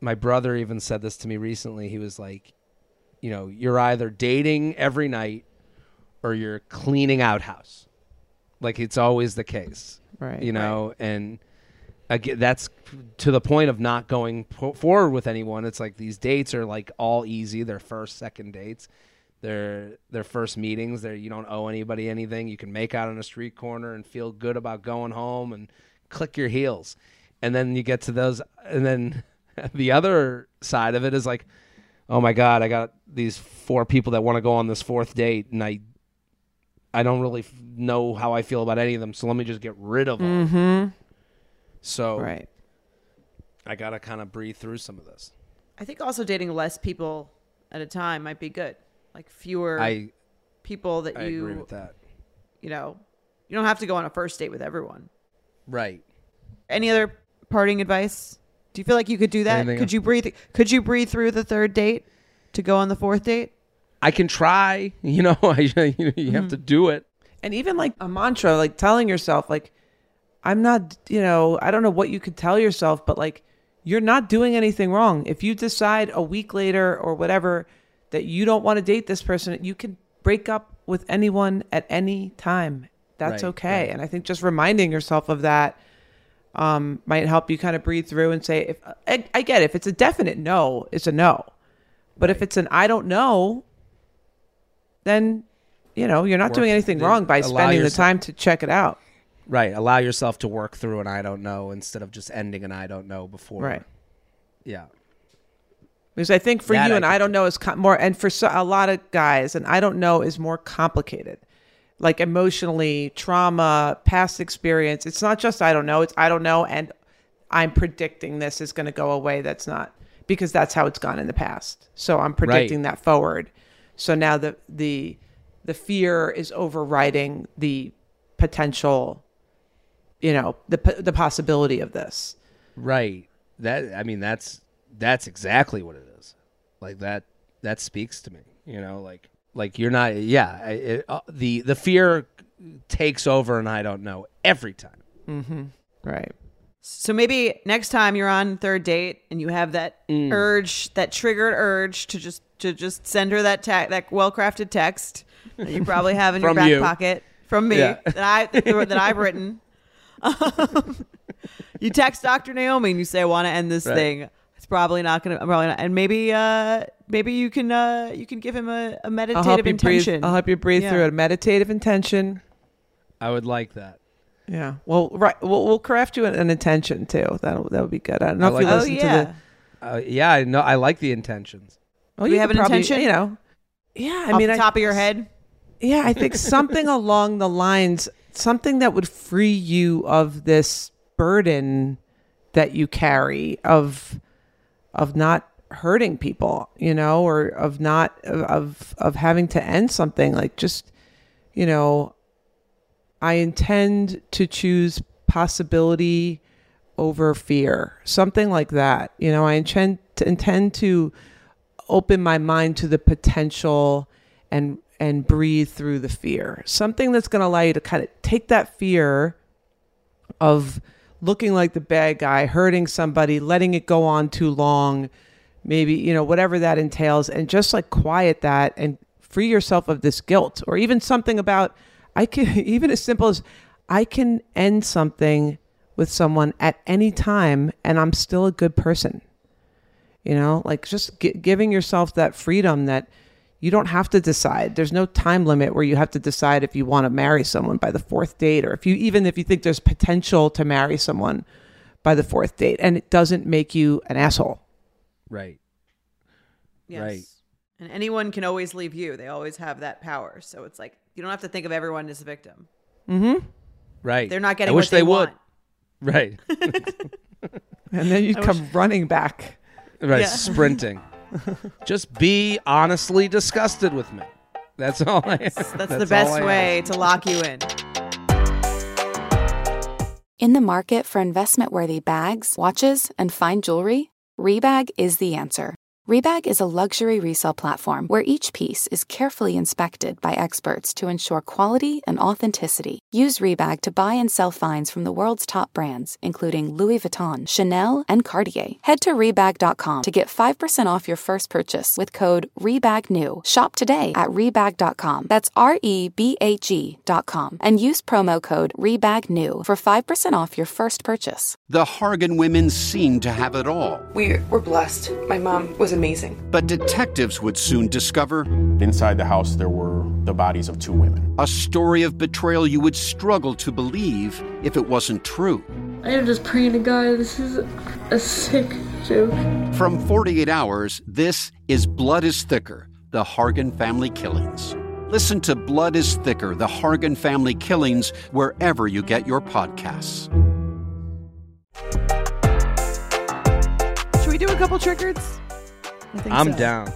my brother even said this to me recently. He was like, you know, you're either dating every night or you're cleaning out house. Like it's always the case Right. you know and again that's to the point of not going forward with anyone. It's like these dates are like all easy. They're first second dates. They're their first meetings. They're you don't owe anybody anything. You can make out on a street corner and feel good about going home and click your heels. And then you get to those and then the other side of it is like oh my god i got these four people that want to go on this fourth date and i I don't really know how I feel about any of them, so let me just get rid of them. Mm-hmm. So Right. I gotta kind of breathe through some of this. I think also dating less people at a time might be good. Like fewer I people that I you agree with that. you know, you don't have to go on a first date with everyone. Right. Any other parting advice? Do you feel like you could do that? Anything could else? you breathe could you breathe through the third date to go on the fourth date? I can try. You know, I, you, you have to mm-hmm. do it. And even like a mantra, like telling yourself, like, I'm not, you know, I don't know what you could tell yourself, but like, you're not doing anything wrong. If you decide a week later or whatever that you don't want to date this person, you can break up with anyone at any time. That's Right, okay. right. And I think just reminding yourself of that um, might help you kind of breathe through and say, if I, I get it, if it's a definite no, it's a no. But if it's an I don't know, then you know you're not Work- doing anything wrong by spending the time to check it out. Right. Allow yourself to work through an I don't know instead of just ending an I don't know before. Right. Yeah. Because I think for That you I and I don't know is co- more, and for so, a lot of guys, and I don't know is more complicated. like emotionally, trauma, past experience. It's not just I don't know, it's I don't know and I'm predicting this is going to go away. That's not because that's how it's gone in the past. So I'm predicting that forward. So now the the the fear is overriding the potential you know, the the possibility of this. Right. That I mean that's that's exactly what it is. Like that that speaks to me. You know, like like you're not yeah, I- it, uh, the the fear takes over and I don't know every time. mhm Right. So maybe next time you're on third date and you have that Mm. urge, that triggered urge to just to just send her that te- that well crafted text that you probably have in your back you. pocket from me Yeah. that I that I've written. Um, you text Dr. Naomi and you say, "I want to end this Right. thing." It's probably not gonna. I'm probably not. And maybe uh maybe you can uh you can give him a, a I'll meditative help you intention. breathe. I'll help you breathe Yeah. through it. Meditative intention. I would like that. Yeah. Well, right. We'll, we'll craft you an, an intention too. That that would be good. I don't know I if like you that. oh listen yeah. to the. Uh, yeah, I know I like the intentions. Well, Do we you have an probably, intention? You know. Yeah. I Off mean, the I- top of your head. Yeah, I think something along the lines, something that would free you of this burden that you carry of of not hurting people, you know, or of not of of having to end something like just you know, I intend to choose possibility over fear. Something like that. You know, I intend to intend to open my mind to the potential and and breathe through the fear. Something that's going to allow you to kind of take that fear of looking like the bad guy, hurting somebody, letting it go on too long, maybe, you know, whatever that entails and just like quiet that and free yourself of this guilt or even something about I can even as simple as I can end something with someone at any time and I'm still a good person you know like just gi- giving yourself that freedom that you don't have to decide there's no time limit where you have to decide if you want to marry someone by the fourth date or if you even if you think there's potential to marry someone by the fourth date and it doesn't make you an asshole Right. Yes. Right. And anyone can always leave you. They always have that power. So it's like you don't have to think of everyone as a victim. Mm-hmm. Right. They're not getting I wish what they, they want. would. Right. and then you come running back Right. Yeah. Sprinting. Just be honestly disgusted with me. That's all I That's, the best way to lock you in. In the market for investment worthy bags, watches, and fine jewelry, Rebag is the answer. Rebag is a luxury resale platform where each piece is carefully inspected by experts to ensure quality and authenticity. Use Rebag to buy and sell finds from the world's top brands, including Louis Vuitton, Chanel, and Cartier. Head to Rebag.com to get 5% off your first purchase with code REBAGNEW. Shop today at Rebag.com. That's R E B A G.com. And use promo code REBAGNEW for 5% off your first purchase. The Hargan women seem to have it all. We were blessed. My mom was amazing. But detectives would soon discover Inside the house, there were the bodies of two women. a story of betrayal you would struggle to believe if it wasn't true. I am just praying to God. This is a sick joke. From 48 Hours, this is Blood is Thicker The Hargan Family Killings. Listen to Blood is Thicker The Hargan Family Killings wherever you get your podcasts. Should we do a couple triggers? I think I'm so. down.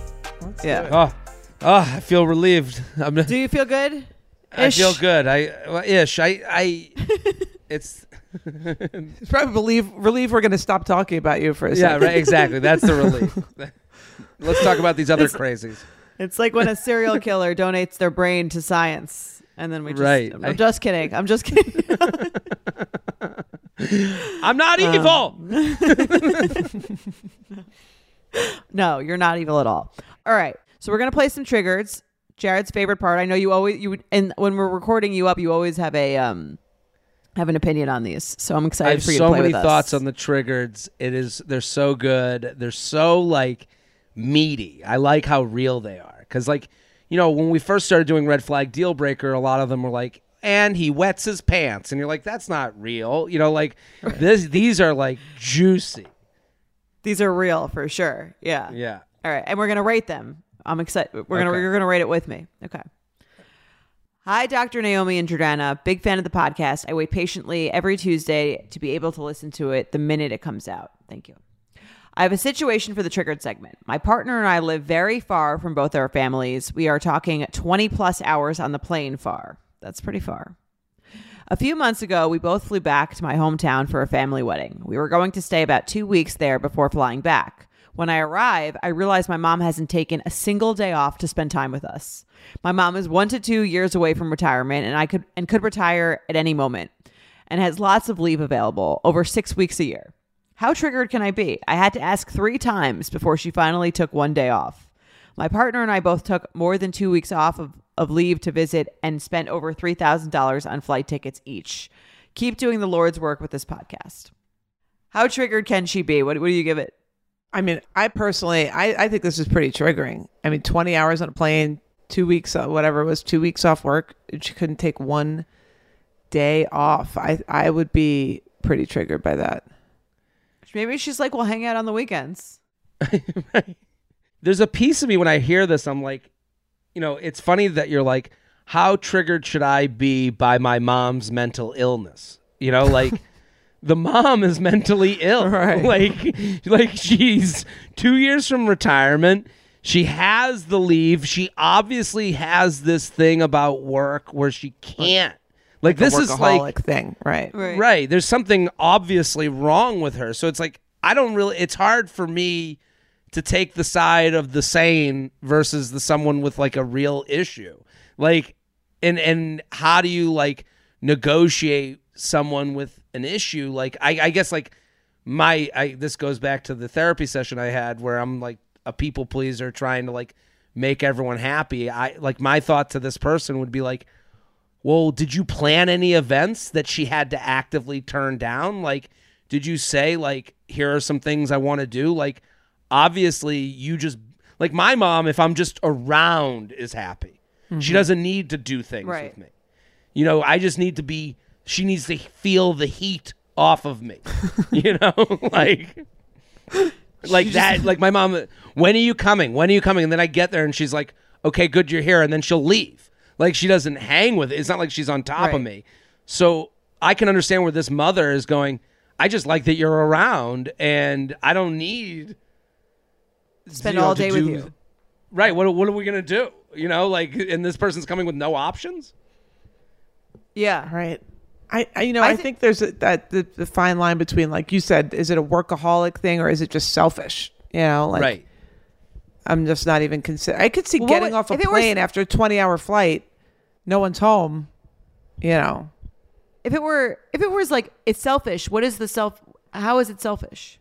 Yeah. Oh, oh, I feel relieved. I'm, Do you feel good? I feel good. I well, ish. I I. it's it's probably believe relieve we're going to stop talking about you for a yeah second right. Exactly. That's the relief. Let's talk about these other crazies. It's like when a serial killer donates their brain to science. And then we just, Right. I'm just kidding. I'm just kidding. I'm not um. evil. No, you're not evil at all. All right. So we're gonna play some triggers. Jared's favorite part. I know you always you would and when we're recording U Up, you always have a um have an opinion on these. So I'm excited I have for you so to play many with thoughts us. on the triggers. It is they're so good. They're so like meaty. I like how real they are because like you know when we first started doing red flag deal breaker, a lot of them were like. And he wets his pants, and you're like, "That's not real," you know. Like this, these are like juicy. These are real for sure. Yeah. Yeah. All right, and we're gonna rate them. I'm excited. We're gonna you're gonna rate it with me. Okay. Hi, Dr. Naomi and Jordana. Big fan of the podcast. I wait patiently every Tuesday to be able to listen to it the minute it comes out. Thank you. I have a situation for the triggered segment. My partner and I live very far from both our families. We are talking 20 plus hours on the plane far. That's pretty far. A few months ago, we both flew back to my hometown for a family wedding. We were going to stay about two weeks there before flying back. When I arrive, I realize my mom hasn't taken a single day off to spend time with us. My mom is one to two years away from retirement and I could and could retire at any moment and has lots of leave available, over six weeks a year. How triggered can I be? I had to ask three times before she finally took one day off. My partner and I both took more than two weeks off of, of leave to visit and spent over $3,000 on flight tickets each. Keep doing the Lord's work with this podcast. How triggered can she be? What, what do you give it? I mean, I personally, I, I think this is pretty triggering. I mean, 20 hours on a plane, two weeks, uh, whatever it was, two weeks off work. She couldn't take one day off. I, I would be pretty triggered by that. Maybe she's like, we'll hang out on the weekends. There's a piece of me when I hear this, I'm like, you know, it's funny that you're like, how triggered should I be by my mom's mental illness? You know, like the mom is mentally ill. Right. Like like she's 2 years from retirement. She has the leave. She obviously has this thing about work where she can't. Like, The this is like workaholic thing, right? Right. There's something obviously wrong with her. So it's like I don't really it's hard for me to take the side of the sane versus the someone with like a real issue. Like and and how do you like negotiate someone with an issue? Like I, I guess like my I this goes back to the therapy session I had where I'm like a people pleaser trying to like make everyone happy. I like my thought to this person would be like well, did you plan any events that she had to actively turn down? Like, did you say, like, here are some things I want to do? Like, obviously, you just, like, my mom, if I'm just around, is happy. She Mhm. doesn't need to do things Right. with me. You know, I just need to be, she needs to feel the heat off of me. you know, like, like that. Like, my mom, when are you coming? When are you coming? And then I get there and she's like, okay, good, you're here. And then she'll leave. Like she doesn't hang with it. It's not like she's on top of me. So I can understand where this mother is going. I just like that you're around, and I don't need Spend you know, all to day with you. Right. What What are we gonna do? You know, like, and this person's coming with no options. Yeah. Right. I, I you know, I, I thi- think there's a, that the, the fine line between, like you said, is it a workaholic thing or is it just selfish? You know, like right. I'm just not even consider. I could see Well, getting would- off a if it was- plane after a 20 hour flight, no one's home. You know, If it were, if it was like it's selfish, what is the self? How is it selfish?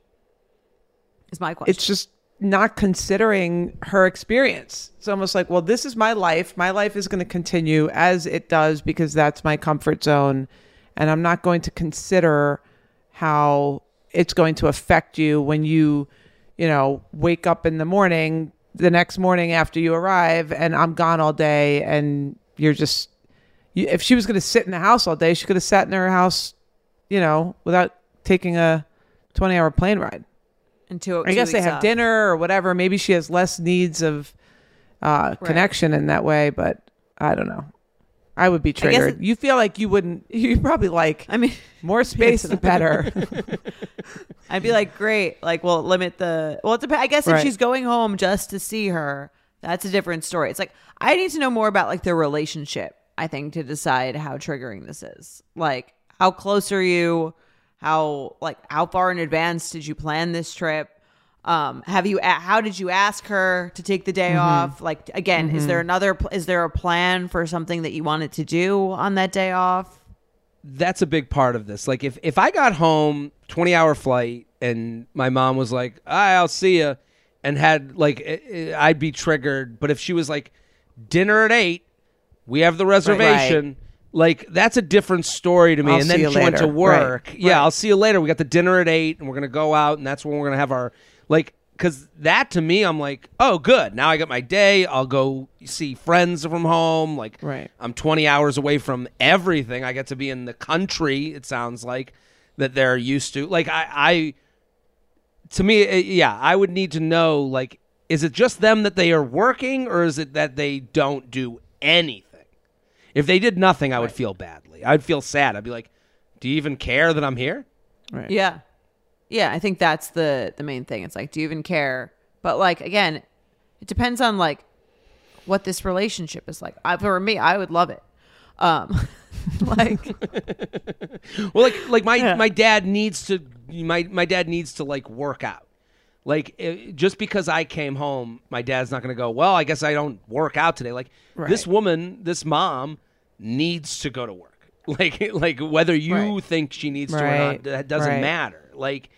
Is my question. it's just not considering her experience. It's almost like, well, this is my life. My life is going to continue as it does because that's my comfort zone. And I'm not going to consider how it's going to affect you when you, you know, wake up in the morning, the next morning after you arrive, and I'm gone all day. And you're just, you, if she was going to sit in the house all day, she could have sat in her house, you know, without taking a 20 hour plane ride. Two, I guess they have dinner or whatever. Maybe she has less needs of uh, connection in that way, but I don't know. I would be triggered. it- you feel like you wouldn't. You probably like. I mean, more space the better. I'd be like, great. Like, we'll limit the. Well, it depends. I guess if Right. she's going home just to see her, that's a different story. It's like I need to know more about like their relationship. I think to decide how triggering this is. Like, how close are you? How like how far in advance did you plan this trip? Um, have you? a- How did you ask her to take the day Mhm. off? Like, again, is Mhm. there another? pl- Is there a plan for something that you wanted to do on that day off? that's a big part of this. Like if if I got home 20 hour flight and my mom was like, "Ah, "I'll see you," and had like i- i- I'd be triggered. But if she was like, "Dinner at 8, we have the reservation." Like that's a different story to me. I'll and then she you went to work. Right. Yeah, I'll see you later. We got the dinner at eight, and we're gonna go out, and that's when we're gonna have our like. Because that to me, I'm like, oh, good. Now I got my day. I'll go see friends from home. Like, Right. I'm 20 hours away from everything. I get to be in the country. It sounds like that they're used to. Like, I, I to me, uh, yeah, I would need to know. Like, is it just them that they are working, or is it that they don't do anything? If they did nothing, I would feel badly. I'd feel sad. I'd be like, "Do you even care that I'm here?" Right. Yeah. Yeah, I think that's the the main thing. It's like, do you even care? But like again, it depends on like what this relationship is like. I, for me, I would love it. Um like Well, like like my Yeah. my dad needs to my my dad needs to like work out. Like eh, just because I came home, my dad's not going to go. Well, I guess I don't work out today. Like this woman, this mom needs to go to work. Like like whether you Right. think she needs to or not, that doesn't Right. matter. Like,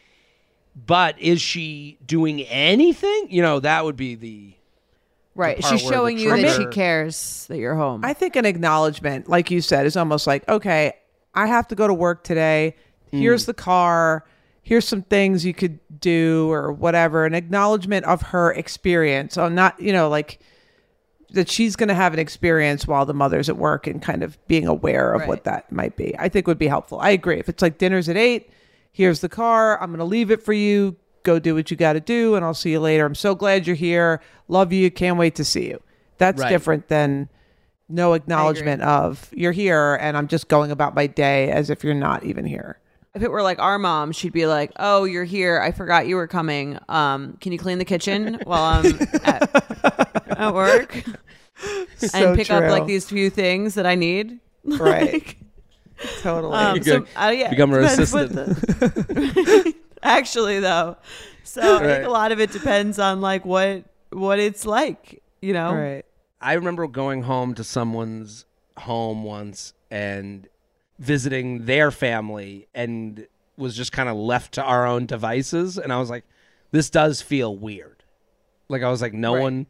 but is she doing anything? You know, that would be the right, part she's showing you that she cares that you're home. I think an acknowledgement, like you said, is almost like, okay, I have to go to work today. Hmm. Here's the car. Here's some things you could do or whatever. An acknowledgement of her experience. So not, you know, like that she's going to have an experience while the mother's at work and kind of being aware of Right. what that might be. I think would be helpful. I agree. If it's like dinner's at eight, here's the car. I'm going to leave it for you. Go do what you got to do, and I'll see you later. I'm so glad you're here. Love you. Can't wait to see you. That's Right. different than no acknowledgement of you're here and I'm just going about my day as if you're not even here. if it were like our mom, she'd be like, "Oh, you're here. I forgot you were coming. Um, can you clean the kitchen while I'm at, at work So and pick up like these few things that I need?" Right. totally. Um, so, uh, yeah, become her assistant. the- Actually, though, so I think a lot of it depends on like what what it's like, you know. right. I remember going home to someone's home once and visiting their family and was just kind of left to our own devices and I was like this does feel weird. Like I was like no Right. one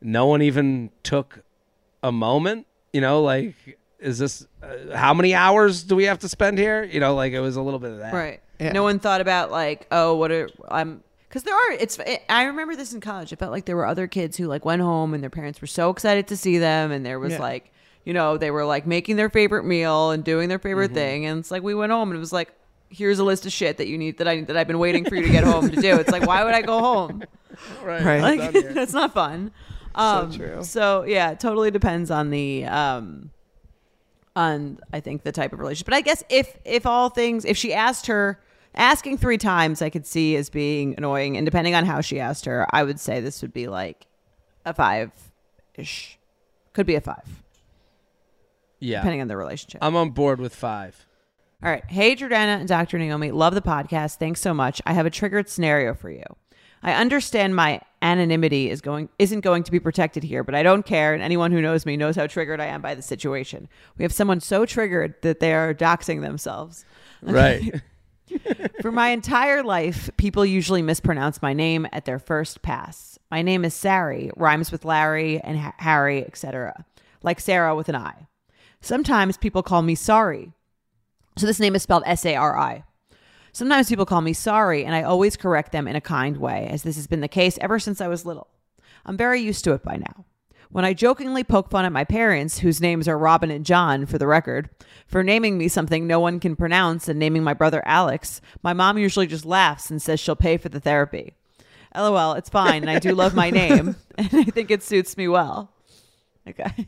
no one even took a moment, you know, like is this uh, how many hours do we have to spend here? You know, like it was a little bit of that. Right. Yeah. No one thought about like, oh, what are I'm because there are. It's. It, I remember this in college. It felt like there were other kids who like went home and their parents were so excited to see them, and there was Yeah. like, you know, they were like making their favorite meal and doing their Mm-hmm. favorite thing, and it's like we went home and it was like, here's a list of shit that you need that I that I've been waiting for you to get home to do. It's like, why would I go home? Right. Right. Like that's not fun. Um, true. So yeah, it totally depends on the um, on I think the type of relationship. But I guess if if all things, if she asked her asking three times, I could see as being annoying, and depending on how she asked her, I would say this would be like a five ish. Could be a five, Yeah. depending on the relationship. I'm on board with 5. All right. Hey, Jordana and Dr. Naomi. Love the podcast. Thanks so much. I have a triggered scenario for you. I understand my anonymity is going isn't going to be protected here, but I don't care, and anyone who knows me knows how triggered I am by the situation. We have someone so triggered that they are doxing themselves. Right. For my entire life, people usually mispronounce my name at their first pass. My name is Sari, rhymes with Larry and ha- Harry, etc. Like Sarah with an I. Sometimes people call me Sorry. So this name is spelled S A R I. Sometimes people call me sorry, and I always correct them in a kind way, as this has been the case ever since I was little. I'm very used to it by now. When I jokingly poke fun at my parents, whose names are Robin and John, for the record, for naming me something no one can pronounce and naming my brother Alex, my mom usually just laughs and says she'll pay for the therapy. LOL, it's fine, and I do love my name, and I think it suits me well. Okay.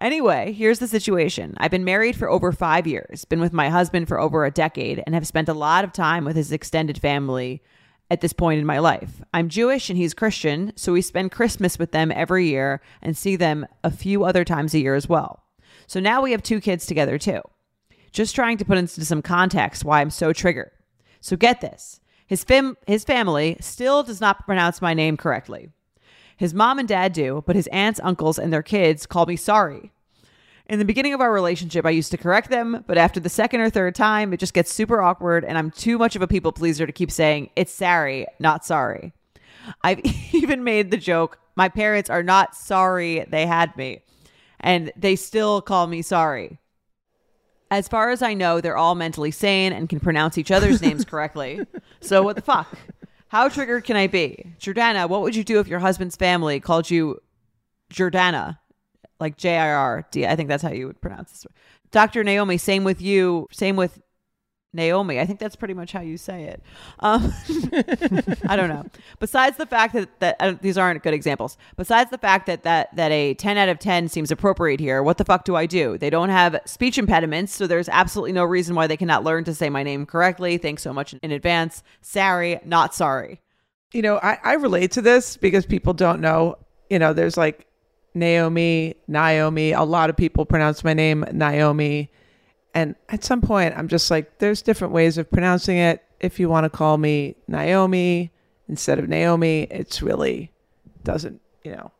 Anyway, here's the situation. I've been married for over five years, been with my husband for over a decade, and have spent a lot of time with his extended family at this point in my life. I'm Jewish and he's Christian, so we spend Christmas with them every year and see them a few other times a year as well. So now we have two kids together too. Just trying to put into some context why I'm so triggered. So get this. His fam- his family still does not pronounce my name correctly. His mom and dad do, but his aunts, uncles, and their kids call me sorry. In the beginning of our relationship, I used to correct them, but after the second or third time, it just gets super awkward, and I'm too much of a people pleaser to keep saying, it's sorry, not sorry. I've even made the joke, my parents are not sorry they had me, and they still call me sorry. As far as I know, they're all mentally sane and can pronounce each other's names correctly. So what the fuck? How triggered can I be? Jordana, what would you do if your husband's family called you Jordana? Like J I R D. I think that's how you would pronounce this. Dr. Naomi, same with you. Same with Naomi. I think that's pretty much how you say it. Um, I don't know. Besides the fact that that uh, these aren't good examples. Besides the fact that that that a ten out of ten seems appropriate here. What the fuck do I do? They don't have speech impediments, so there's absolutely no reason why they cannot learn to say my name correctly. Thanks so much in advance. Sorry, not sorry. You know, I, I relate to this because people don't know. You know, there's like Naomi, Naomi. A lot of people pronounce my name Naomi. And at some point, I'm just like, there's different ways of pronouncing it. If you want to call me Naomi instead of Naomi, it's really doesn't, you know,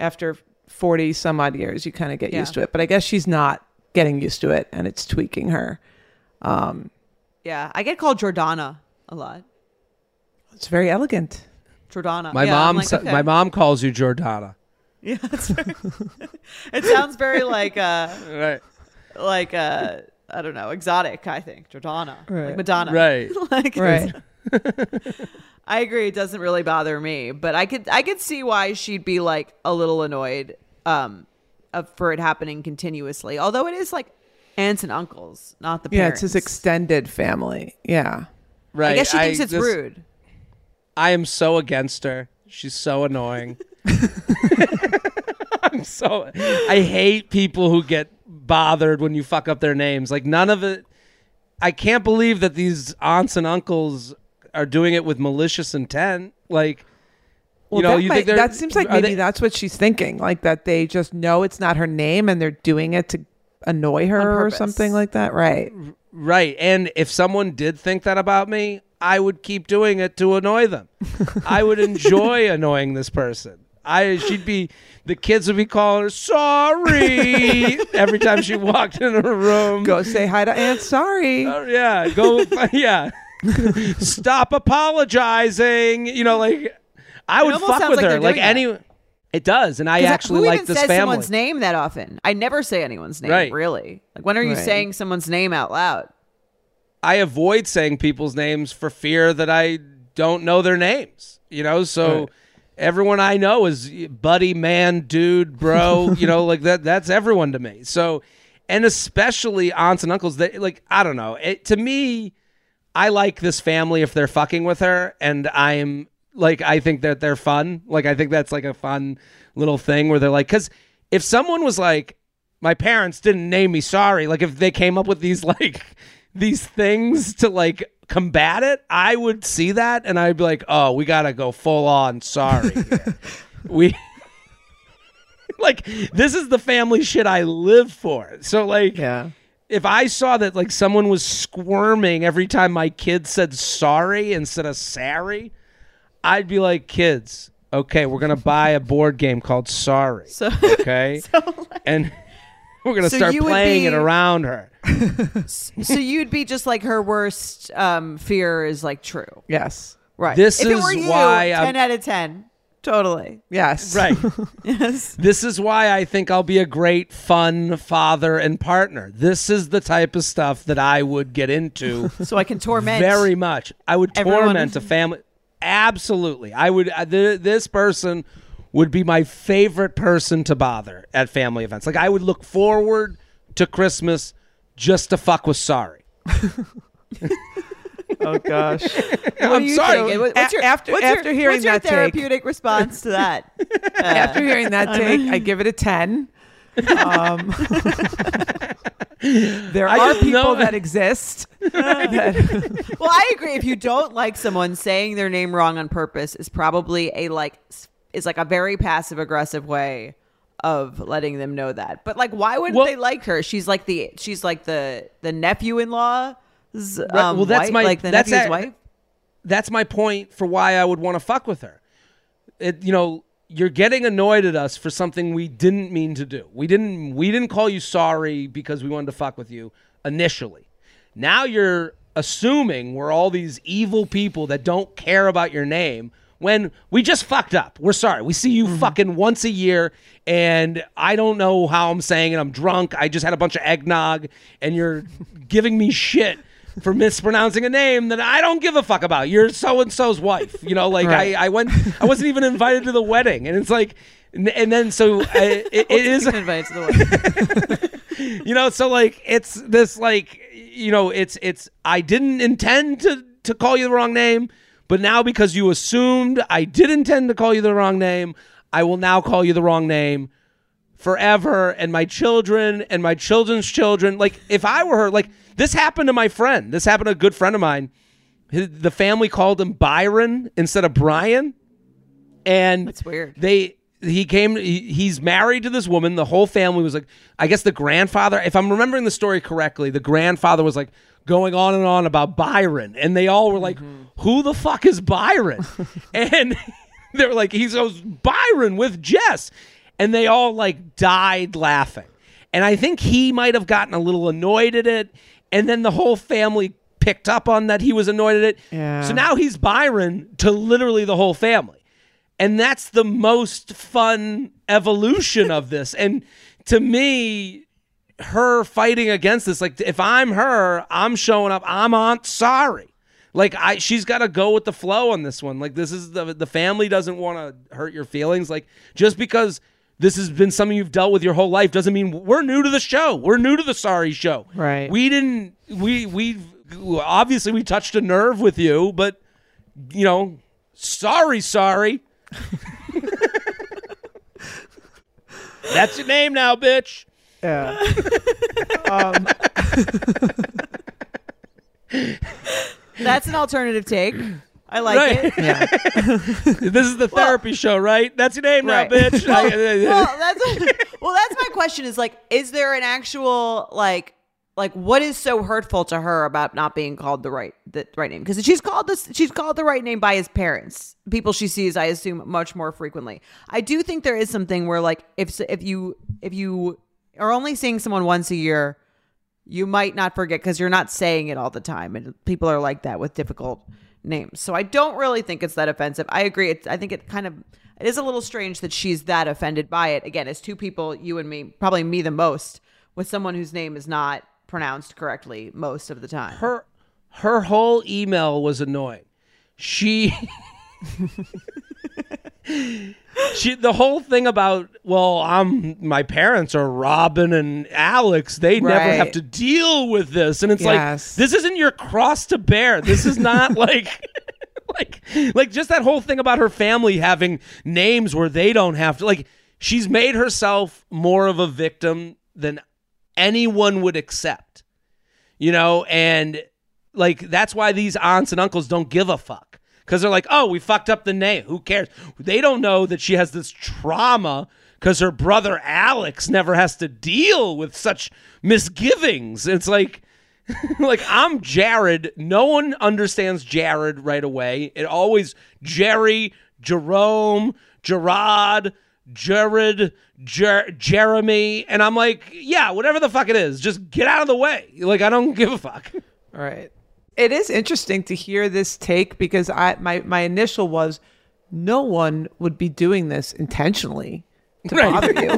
after 40 some odd years, you kind of get Yeah. used to it. But I guess she's not getting used to it and it's tweaking her. Um, Yeah, I get called Jordana a lot. it's very elegant. Jordana. My Yeah, mom, like, okay. my mom calls you Jordana. Yeah, very, it sounds very like uh Right. Like uh I don't know, exotic, I think. Jordana. Like Madonna. Right. like Right. I agree, it doesn't really bother me, but I could I could see why she'd be like a little annoyed um of, for it happening continuously. Although it is like aunts and uncles, not the parents. Yeah, parents. it's his extended family. Yeah. Right. I guess she thinks it's just- rude. I am so against her. She's so annoying. I'm so I hate people who get bothered when you fuck up their names. Like none of it I can't believe that these aunts and uncles are doing it with malicious intent. Like Well, you know, that, you might- think that seems like maybe they- that's what she's thinking, like that they just know it's not her name and they're doing it to annoy her or something like that, right? Right. And if someone did think that about me, I would keep doing it to annoy them. I would enjoy annoying this person. I she'd be the kids would be calling her sorry every time she walked in a room. Go say hi to Aunt. Sorry. Oh, yeah, go yeah. Stop apologizing. You know, like I would fuck with like her. like doing that. any it does, and I actually who like even this says family. someone's name that often? I never say anyone's name, Right. really. Like when are you Right. saying someone's name out loud? I avoid saying people's names for fear that I don't know their names. You know, so Right. Everyone I know is buddy, man, dude, bro. you know, like that. That's everyone to me. So, and especially aunts and uncles. That like I don't know. It, to me, I like this family if they're fucking with her, and I'm like I think that they're fun. Like I think that's like a fun little thing where they're like, because if someone was like, my parents didn't name me sorry, like if they came up with these like these things to like combat it, I would see that and I'd be like, oh, we gotta go full on sorry. we like this is the family shit I live for. So like Yeah. if I saw that like someone was squirming every time my kid said sorry instead of sorry, I'd be like, kids, okay, we're gonna buy a board game called Sorry. So Okay, and we're gonna So start playing be- it around her. so you'd be just like her worst um, fear is like true, Yes. right? This if is you, why I'm- ten out of ten, totally. Yes. Right. Yes. this is why I think I'll be a great fun father and partner. This is the type of stuff that I would get into. So I can torment very much. I would torment a family. Absolutely, I would. Uh, th- this person would be my favorite person to bother at family events. Like I would look forward to Christmas just to fuck with sorry. Oh gosh. I'm you sorry. thinking? What's your, after- what's after your, hearing what's your that take- therapeutic response to that? Uh, After hearing that take, I give it a ten. Um, there I are people know- that exist. that- well, I agree. If you don't like someone, saying their name wrong on purpose is probably a like s- is like a very passive aggressive way of letting them know that. But like, why wouldn't Well- they like her? She's like the she's like the the nephew in law. Um, well, that's wife- my- like the that's nephew's wife. that's my point for why I would want to fuck with her. It, you know, you're getting annoyed at us for something we didn't mean to do. We didn't we didn't call you sorry because we wanted to fuck with you initially. Now you're assuming we're all these evil people that don't care about your name when we just fucked up. We're sorry. We see you mm-hmm. fucking once a year and I don't know how I'm saying it. I'm drunk. I just had a bunch of eggnog and you're giving me shit for mispronouncing a name that I don't give a fuck about. You're so and so's wife. You know, like Right. I, I went, I wasn't even invited to the wedding, and it's like, and, and then so uh, I, it, it is, Invited to the wedding. you know, so like it's this like you know, it's it's I didn't intend to to call you the wrong name, but now because you assumed I did intend to call you the wrong name, I will now call you the wrong name forever and my children and my children's children. Like if I were her, like this happened to my friend. This happened to a good friend of mine. His, the family called him Byron instead of Brian. And That's weird. They he came he's married to this woman. The whole family was like I guess the grandfather, if I'm remembering the story correctly, the grandfather was like going on and on about Byron and they all were like mm-hmm. Who the fuck is Byron? and they're like he goes Byron with Jess and they all like died laughing. And I think he might have gotten a little annoyed at it and then the whole family picked up on that he was annoyed at it. Yeah. So now he's Byron to literally the whole family. And that's the most fun evolution of this. And to me, her fighting against this, like if I'm her, I'm showing up, I'm Aunt Sorry. Like I she's gotta go with the flow on this one. Like this is the the family doesn't want to hurt your feelings. Like just because this has been something you've dealt with your whole life doesn't mean we're new to the show. We're new to the sorry show. Right. We didn't we we obviously we touched a nerve with you, but you know, sorry, sorry. That's your name now, bitch. Yeah. um, That's an alternative take. I like Right. it. yeah. This is the therapy show, right? That's your name Right. now, bitch. Oh, well, well, that's well, that's my question. Is like, is there an actual like, like, what is so hurtful to her about not being called the right the right name? Because she's called this, she's called the right name by his parents, people she sees, I assume, much more frequently. I do think there is something where, like, if if you if you are only seeing someone once a year, you might not forget because you're not saying it all the time, and people are like that with difficult names. So I don't really think it's that offensive. I agree. It's, I think it kind of it is a little strange that she's that offended by it. Again, as two people, you and me, probably me the most, with someone whose name is not pronounced correctly most of the time. her her whole email was annoying. She she the whole thing about well, I'm my parents are Robin and Alex. They never have to deal with this, and it's Yes. like this isn't your cross to bear. This is not like. Like, like just that whole thing about her family having names where they don't have to. Like, she's made herself more of a victim than anyone would accept you know, and like that's why these aunts and uncles don't give a fuck because they're like, oh, we fucked up the name. Who cares? They don't know that she has this trauma because her brother Alex never has to deal with such misgivings. It's like, like I'm Jared. No one understands Jared right away. It always Jerry, Jerome, Gerard, Jared, Jer- Jeremy, and I'm like, yeah, whatever the fuck it is, just get out of the way. Like I don't give a fuck. Right. It is interesting to hear this take because I my my initial was no one would be doing this intentionally to Right. bother you.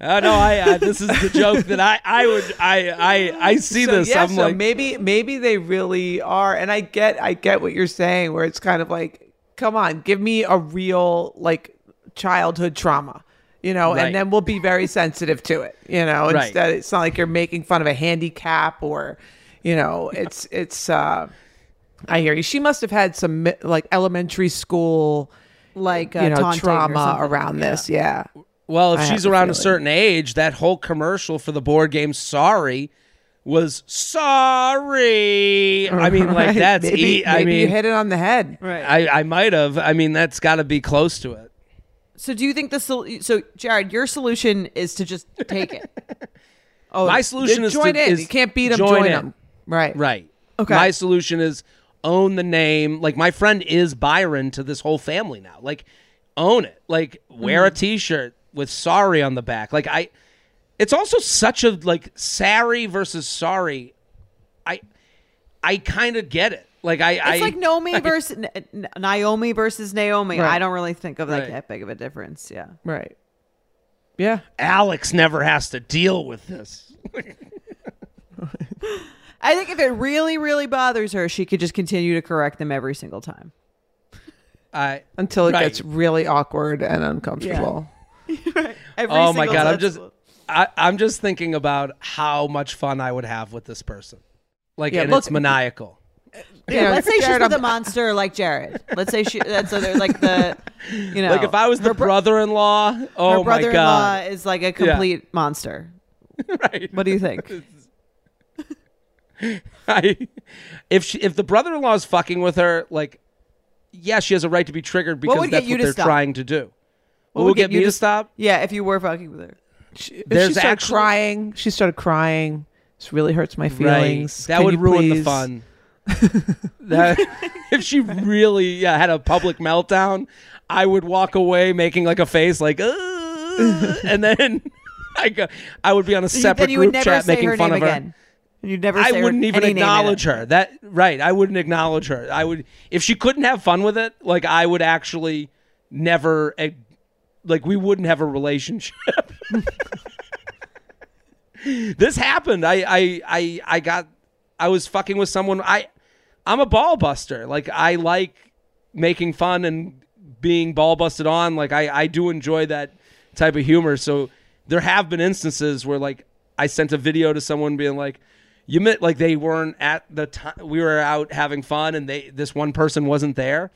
Uh, no, I uh, this is the joke that I I would I I I see so, this. yeah, I'm so like, maybe maybe they really are, and I get I get what you're saying, where it's kind of like, come on, give me a real like childhood trauma, you know, Right. and then we'll be very sensitive to it, you know. Right. Instead, it's not like you're making fun of a handicap or, you know, it's it's. uh I hear you. She must have had some like elementary school, like uh, you know, trauma something. around this. Yeah. well, if I she's have a around a certain age, that whole commercial for the board game Sorry was sorry. I mean, like Right. that's maybe, e- I maybe you mean, hit it on the head. Right. I I might have. I mean, that's got to be close to it. So do you think the sol- so Jared, your solution is to just take it? Oh, My solution is join to, in. is you can't beat them. Join, Join, in. them. Right. Right. Okay. My solution is own the name. Like my friend is Byron to this whole family now. Like own it. Like wear Mm-hmm. a t-shirt with sorry on the back. Like I it's also such a like sorry versus sorry. I I kind of get it. Like I It's I like Naomi versus N- N- Naomi versus Naomi. Right. I don't really think of like Right. that big of a difference. Yeah. Right. Yeah. Alex never has to deal with this. I think if it really, really bothers her, she could just continue to correct them every single time. I Until it Right. gets really awkward and uncomfortable. Every Oh my God, I'm just- I, I'm just thinking about how much fun I would have with this person. Like, Yeah, and look- it's maniacal. Yeah, know, let's say she's Jared, with a monster like Jared. Let's say she that's so they're like the you know like if I was the brother-in-law, oh my brother-in-law god, is like a complete monster. right? What do you think? I, if she, if the brother-in-law is fucking with her, like, yeah, she has a right to be triggered because would that's you what they're stop? trying to do. What, would will get get you me to to stop? Yeah, if you were fucking with her. She, There's she started actually- crying. She started crying. This really hurts my feelings. Right. That Can would ruin the fun. that if she really yeah, had a public meltdown, I would walk away making like a face like, and then I go, I would be on a separate then you would group chat making fun of her. again. You'd never I say her- wouldn't even any name in acknowledge her. That right. I wouldn't acknowledge her. I would if she couldn't have fun with it. Like I would actually never. Like we wouldn't have a relationship. this happened. I I I I got. I was fucking with someone. I I'm a ball buster. Like I like making fun and being ball busted on. Like I I do enjoy that type of humor. So there have been instances where like I sent a video to someone being like you meant like they weren't at the time we were out having fun and they this one person wasn't there.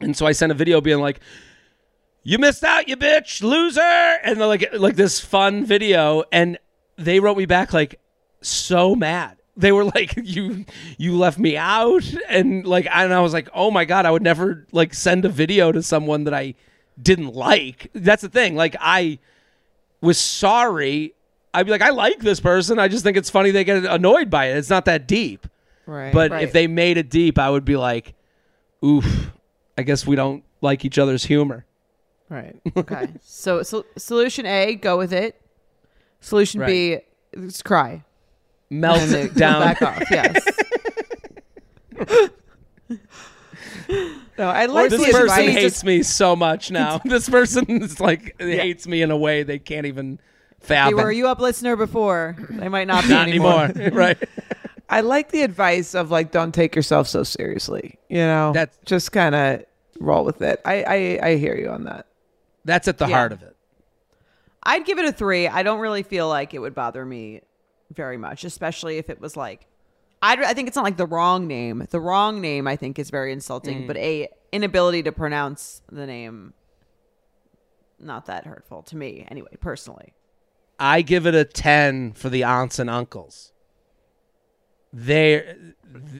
And so I sent a video being like you missed out, you bitch, loser, and like like this fun video, and they wrote me back like so mad. They were like, "You you left me out," and like, and I was like, "Oh my god, I would never like send a video to someone that I didn't like." That's the thing. Like, I was sorry. I'd be like, "I like this person. I just think it's funny they get annoyed by it. It's not that deep." Right. But Right. if they made it deep, I would be like, "Oof, I guess we don't like each other's humor." right. Okay. So, so solution A, go with it. Solution B, is cry. Melt it down. Back off. Yes. No, I like this person advice. hates me so much now. this person is like hates me in a way they can't even They fathom. were a U Up listener before. They might not be Not anymore. anymore, right? I like the advice of like, don't take yourself so seriously. You know, That's- just kind of roll with it. I, I I hear you on that. That's at the Yeah. heart of it. I'd give it a three. I don't really feel like it would bother me very much, especially if it was like, I'd, I think it's not like the wrong name. The wrong name, I think, is very insulting, but mm. a inability to pronounce the name, not that hurtful to me, anyway, personally. I give it a ten for the aunts and uncles. They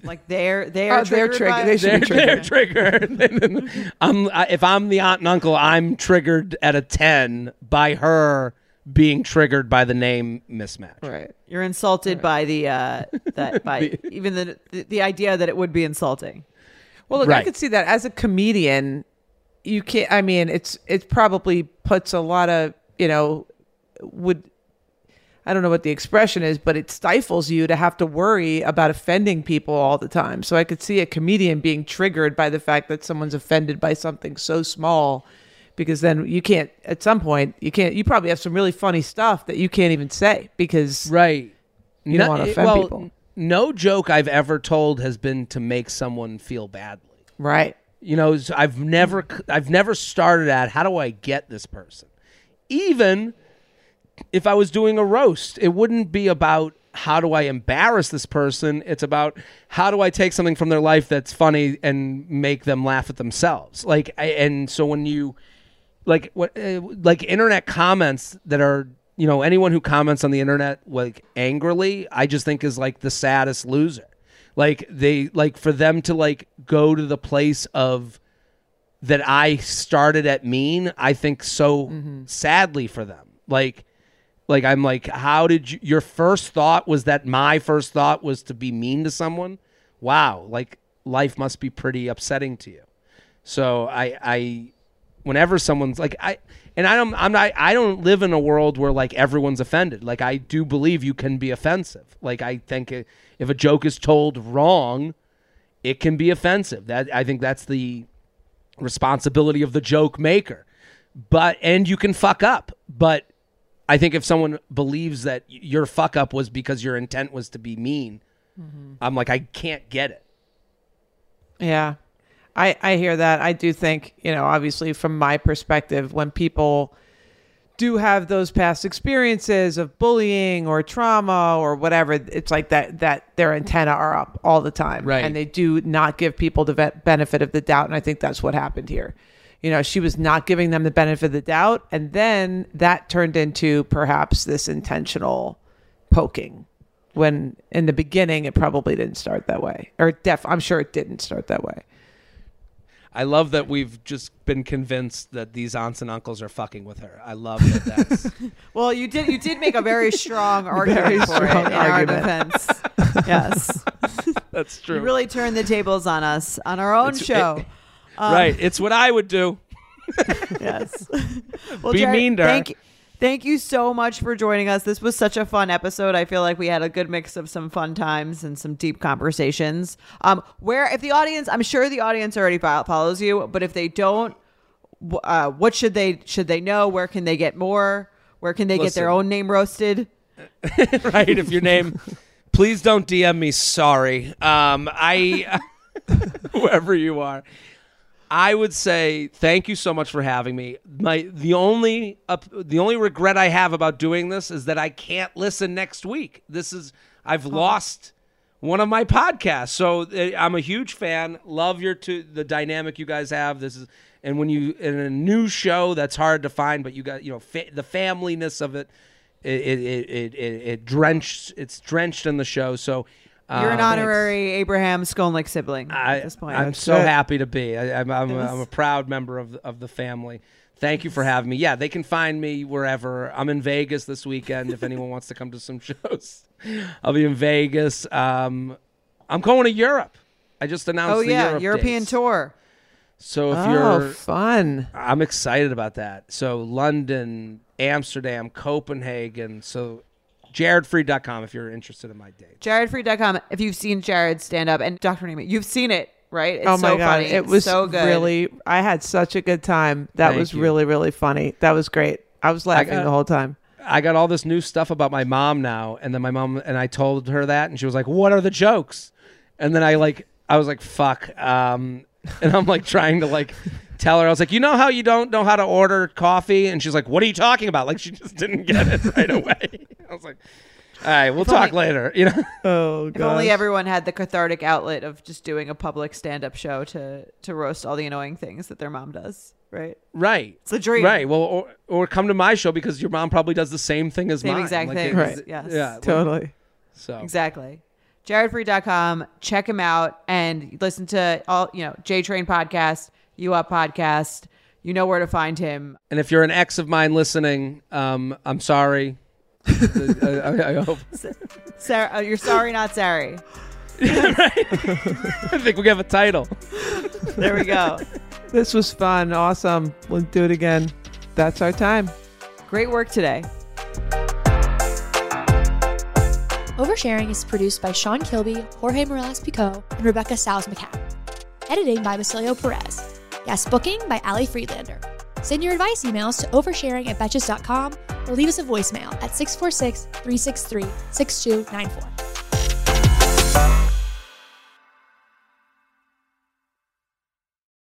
Like they're they're Oh, they're triggered triggered. by- They should they're, they're triggered. I'm um, I, if I'm the aunt and uncle, I'm triggered at a ten by her being triggered by the name mismatch. Right. You're insulted by the uh that by even the, the the idea that it would be insulting. Well, look, I could see that as a comedian. You can't. I mean, it's it probably puts a lot of you know would. I don't know what the expression is, but it stifles you to have to worry about offending people all the time. So I could see a comedian being triggered by the fact that someone's offended by something so small because then you can't at some point you can't you probably have some really funny stuff that you can't even say because Right. You don't wanna offend well, people. No joke I've ever told has been to make someone feel badly. right You know, I've never I've never started at how do I get this person? Even if I was doing a roast, it wouldn't be about how do I embarrass this person? It's about how do I take something from their life that's funny and make them laugh at themselves. Like I, and so when you like what uh, like internet comments that are you know anyone who comments on the internet like angrily i just think is like the saddest loser. Like they like for them to like go to the place of that i started at mean i think so sadly for them. Like like i'm like how did you your first thought was that my first thought was to be mean to someone? Wow like life must be pretty upsetting to you. So I I whenever someone's like I and I don't I'm not I don't live in a world where like everyone's offended. Like I do believe you can be offensive. Like I think if a joke is told wrong, it can be offensive. That I think that's the responsibility of the joke maker. But and you can fuck up. But I think if someone believes that your fuck up was because your intent was to be mean, mm-hmm. I'm like I can't get it. Yeah. I, I hear that. I do think, you know, obviously from my perspective, when people do have those past experiences of bullying or trauma or whatever it's like that that their antenna are up all the time. Right. and they do not give people the benefit of the doubt. And i think that's what happened here. You know she was not giving them the benefit of the doubt. And then that turned into perhaps this intentional poking when in the beginning it probably didn't start that way. Or def i'm sure it didn't start that way I love that we've just been convinced that these aunts and uncles are fucking with her. I love that. That's Well, you did you did make a very strong argument Very for strong it in our argument. defense. yes. that's true. You really turned the tables on us on our own It's- show. it- right. It's what I would do. yes. Well, Be mean to her. thank, Thank you so much for joining us. This was such a fun episode. I feel like we had a good mix of some fun times and some deep conversations. Um, where if the audience, I'm sure the audience already follows you, but if they don't, uh, what should they should they know? Where can they get more? Where can they get their own name roasted? right? If your name, please don't DM me. Sorry, um, I, whoever you are, I would say thank you so much for having me. My the only up, the only regret I have about doing this is that I can't listen next week. This is I've lost one of my podcasts, so uh, I'm a huge fan. Love your two the dynamic you guys have. This is and when you in a new show that's hard to find, but you got you know fa- the familyness of it. It it, it, it, it it drenched it's drenched in the show. So You're an um, honorary Abraham Skolnick sibling I, at this point. I'm That's so it. happy to be. I, I'm, I'm, a, Yes. I'm a proud member of the, of the family. Thank you for having me. Yeah, they can find me wherever. I'm in Vegas this weekend. If anyone wants to come to some shows, I'll be in Vegas. Um, I'm going to Europe. I just announced. oh the yeah, Europe European dates. tour. So if oh, you're, fun. I'm excited about that. So London, Amsterdam, Copenhagen. So jaredfreid.com if you're interested in my date. JaredFreid.com. If you've seen Jared stand up and Dr. Neiman, you've seen it, right? It's oh my so god, funny. it was so good. really. I had such a good time. That Thank was you. really really funny. That was great. I was laughing got- the whole time. I got all this new stuff about my mom now, and then my mom and I told her that, and she was like, "What are the jokes?" And then I like, I was like, "Fuck," um, and I'm like trying to like tell her. I was like, "You know how you don't know how to order coffee?" And she's like, "What are you talking about?" Like she just didn't get it right away. I was like, "All right, we'll talk only- later." You know, Oh god. If only everyone had the cathartic outlet of just doing a public stand-up show to to roast all the annoying things that their mom does, right? right? It's a dream. Right. Well, or, or come to my show because your mom probably does the same thing as Same mine. exact Like, thing. Right. Yes. Yeah. like- Totally. So Exactly. JaredFreid.com. Check him out and listen to all, you know, J Train podcast, U Up podcast. You know where to find him. And if you're an ex of mine listening, um, I'm sorry. I, I, I hope. Sarah, uh, you're sorry, not sorry. I think we have a title. There we go. This was fun. Awesome. We'll do it again. That's our time. Great work today. Oversharing is produced by Sean Kilby, Jorge Morales Pico, and Rebecca Stiles McCann. Editing by Basilio Perez. Guest booking by Ali Friedlander. Send your advice emails to oversharing at betches.com or leave us a voicemail at 646 363 6294.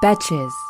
Betches.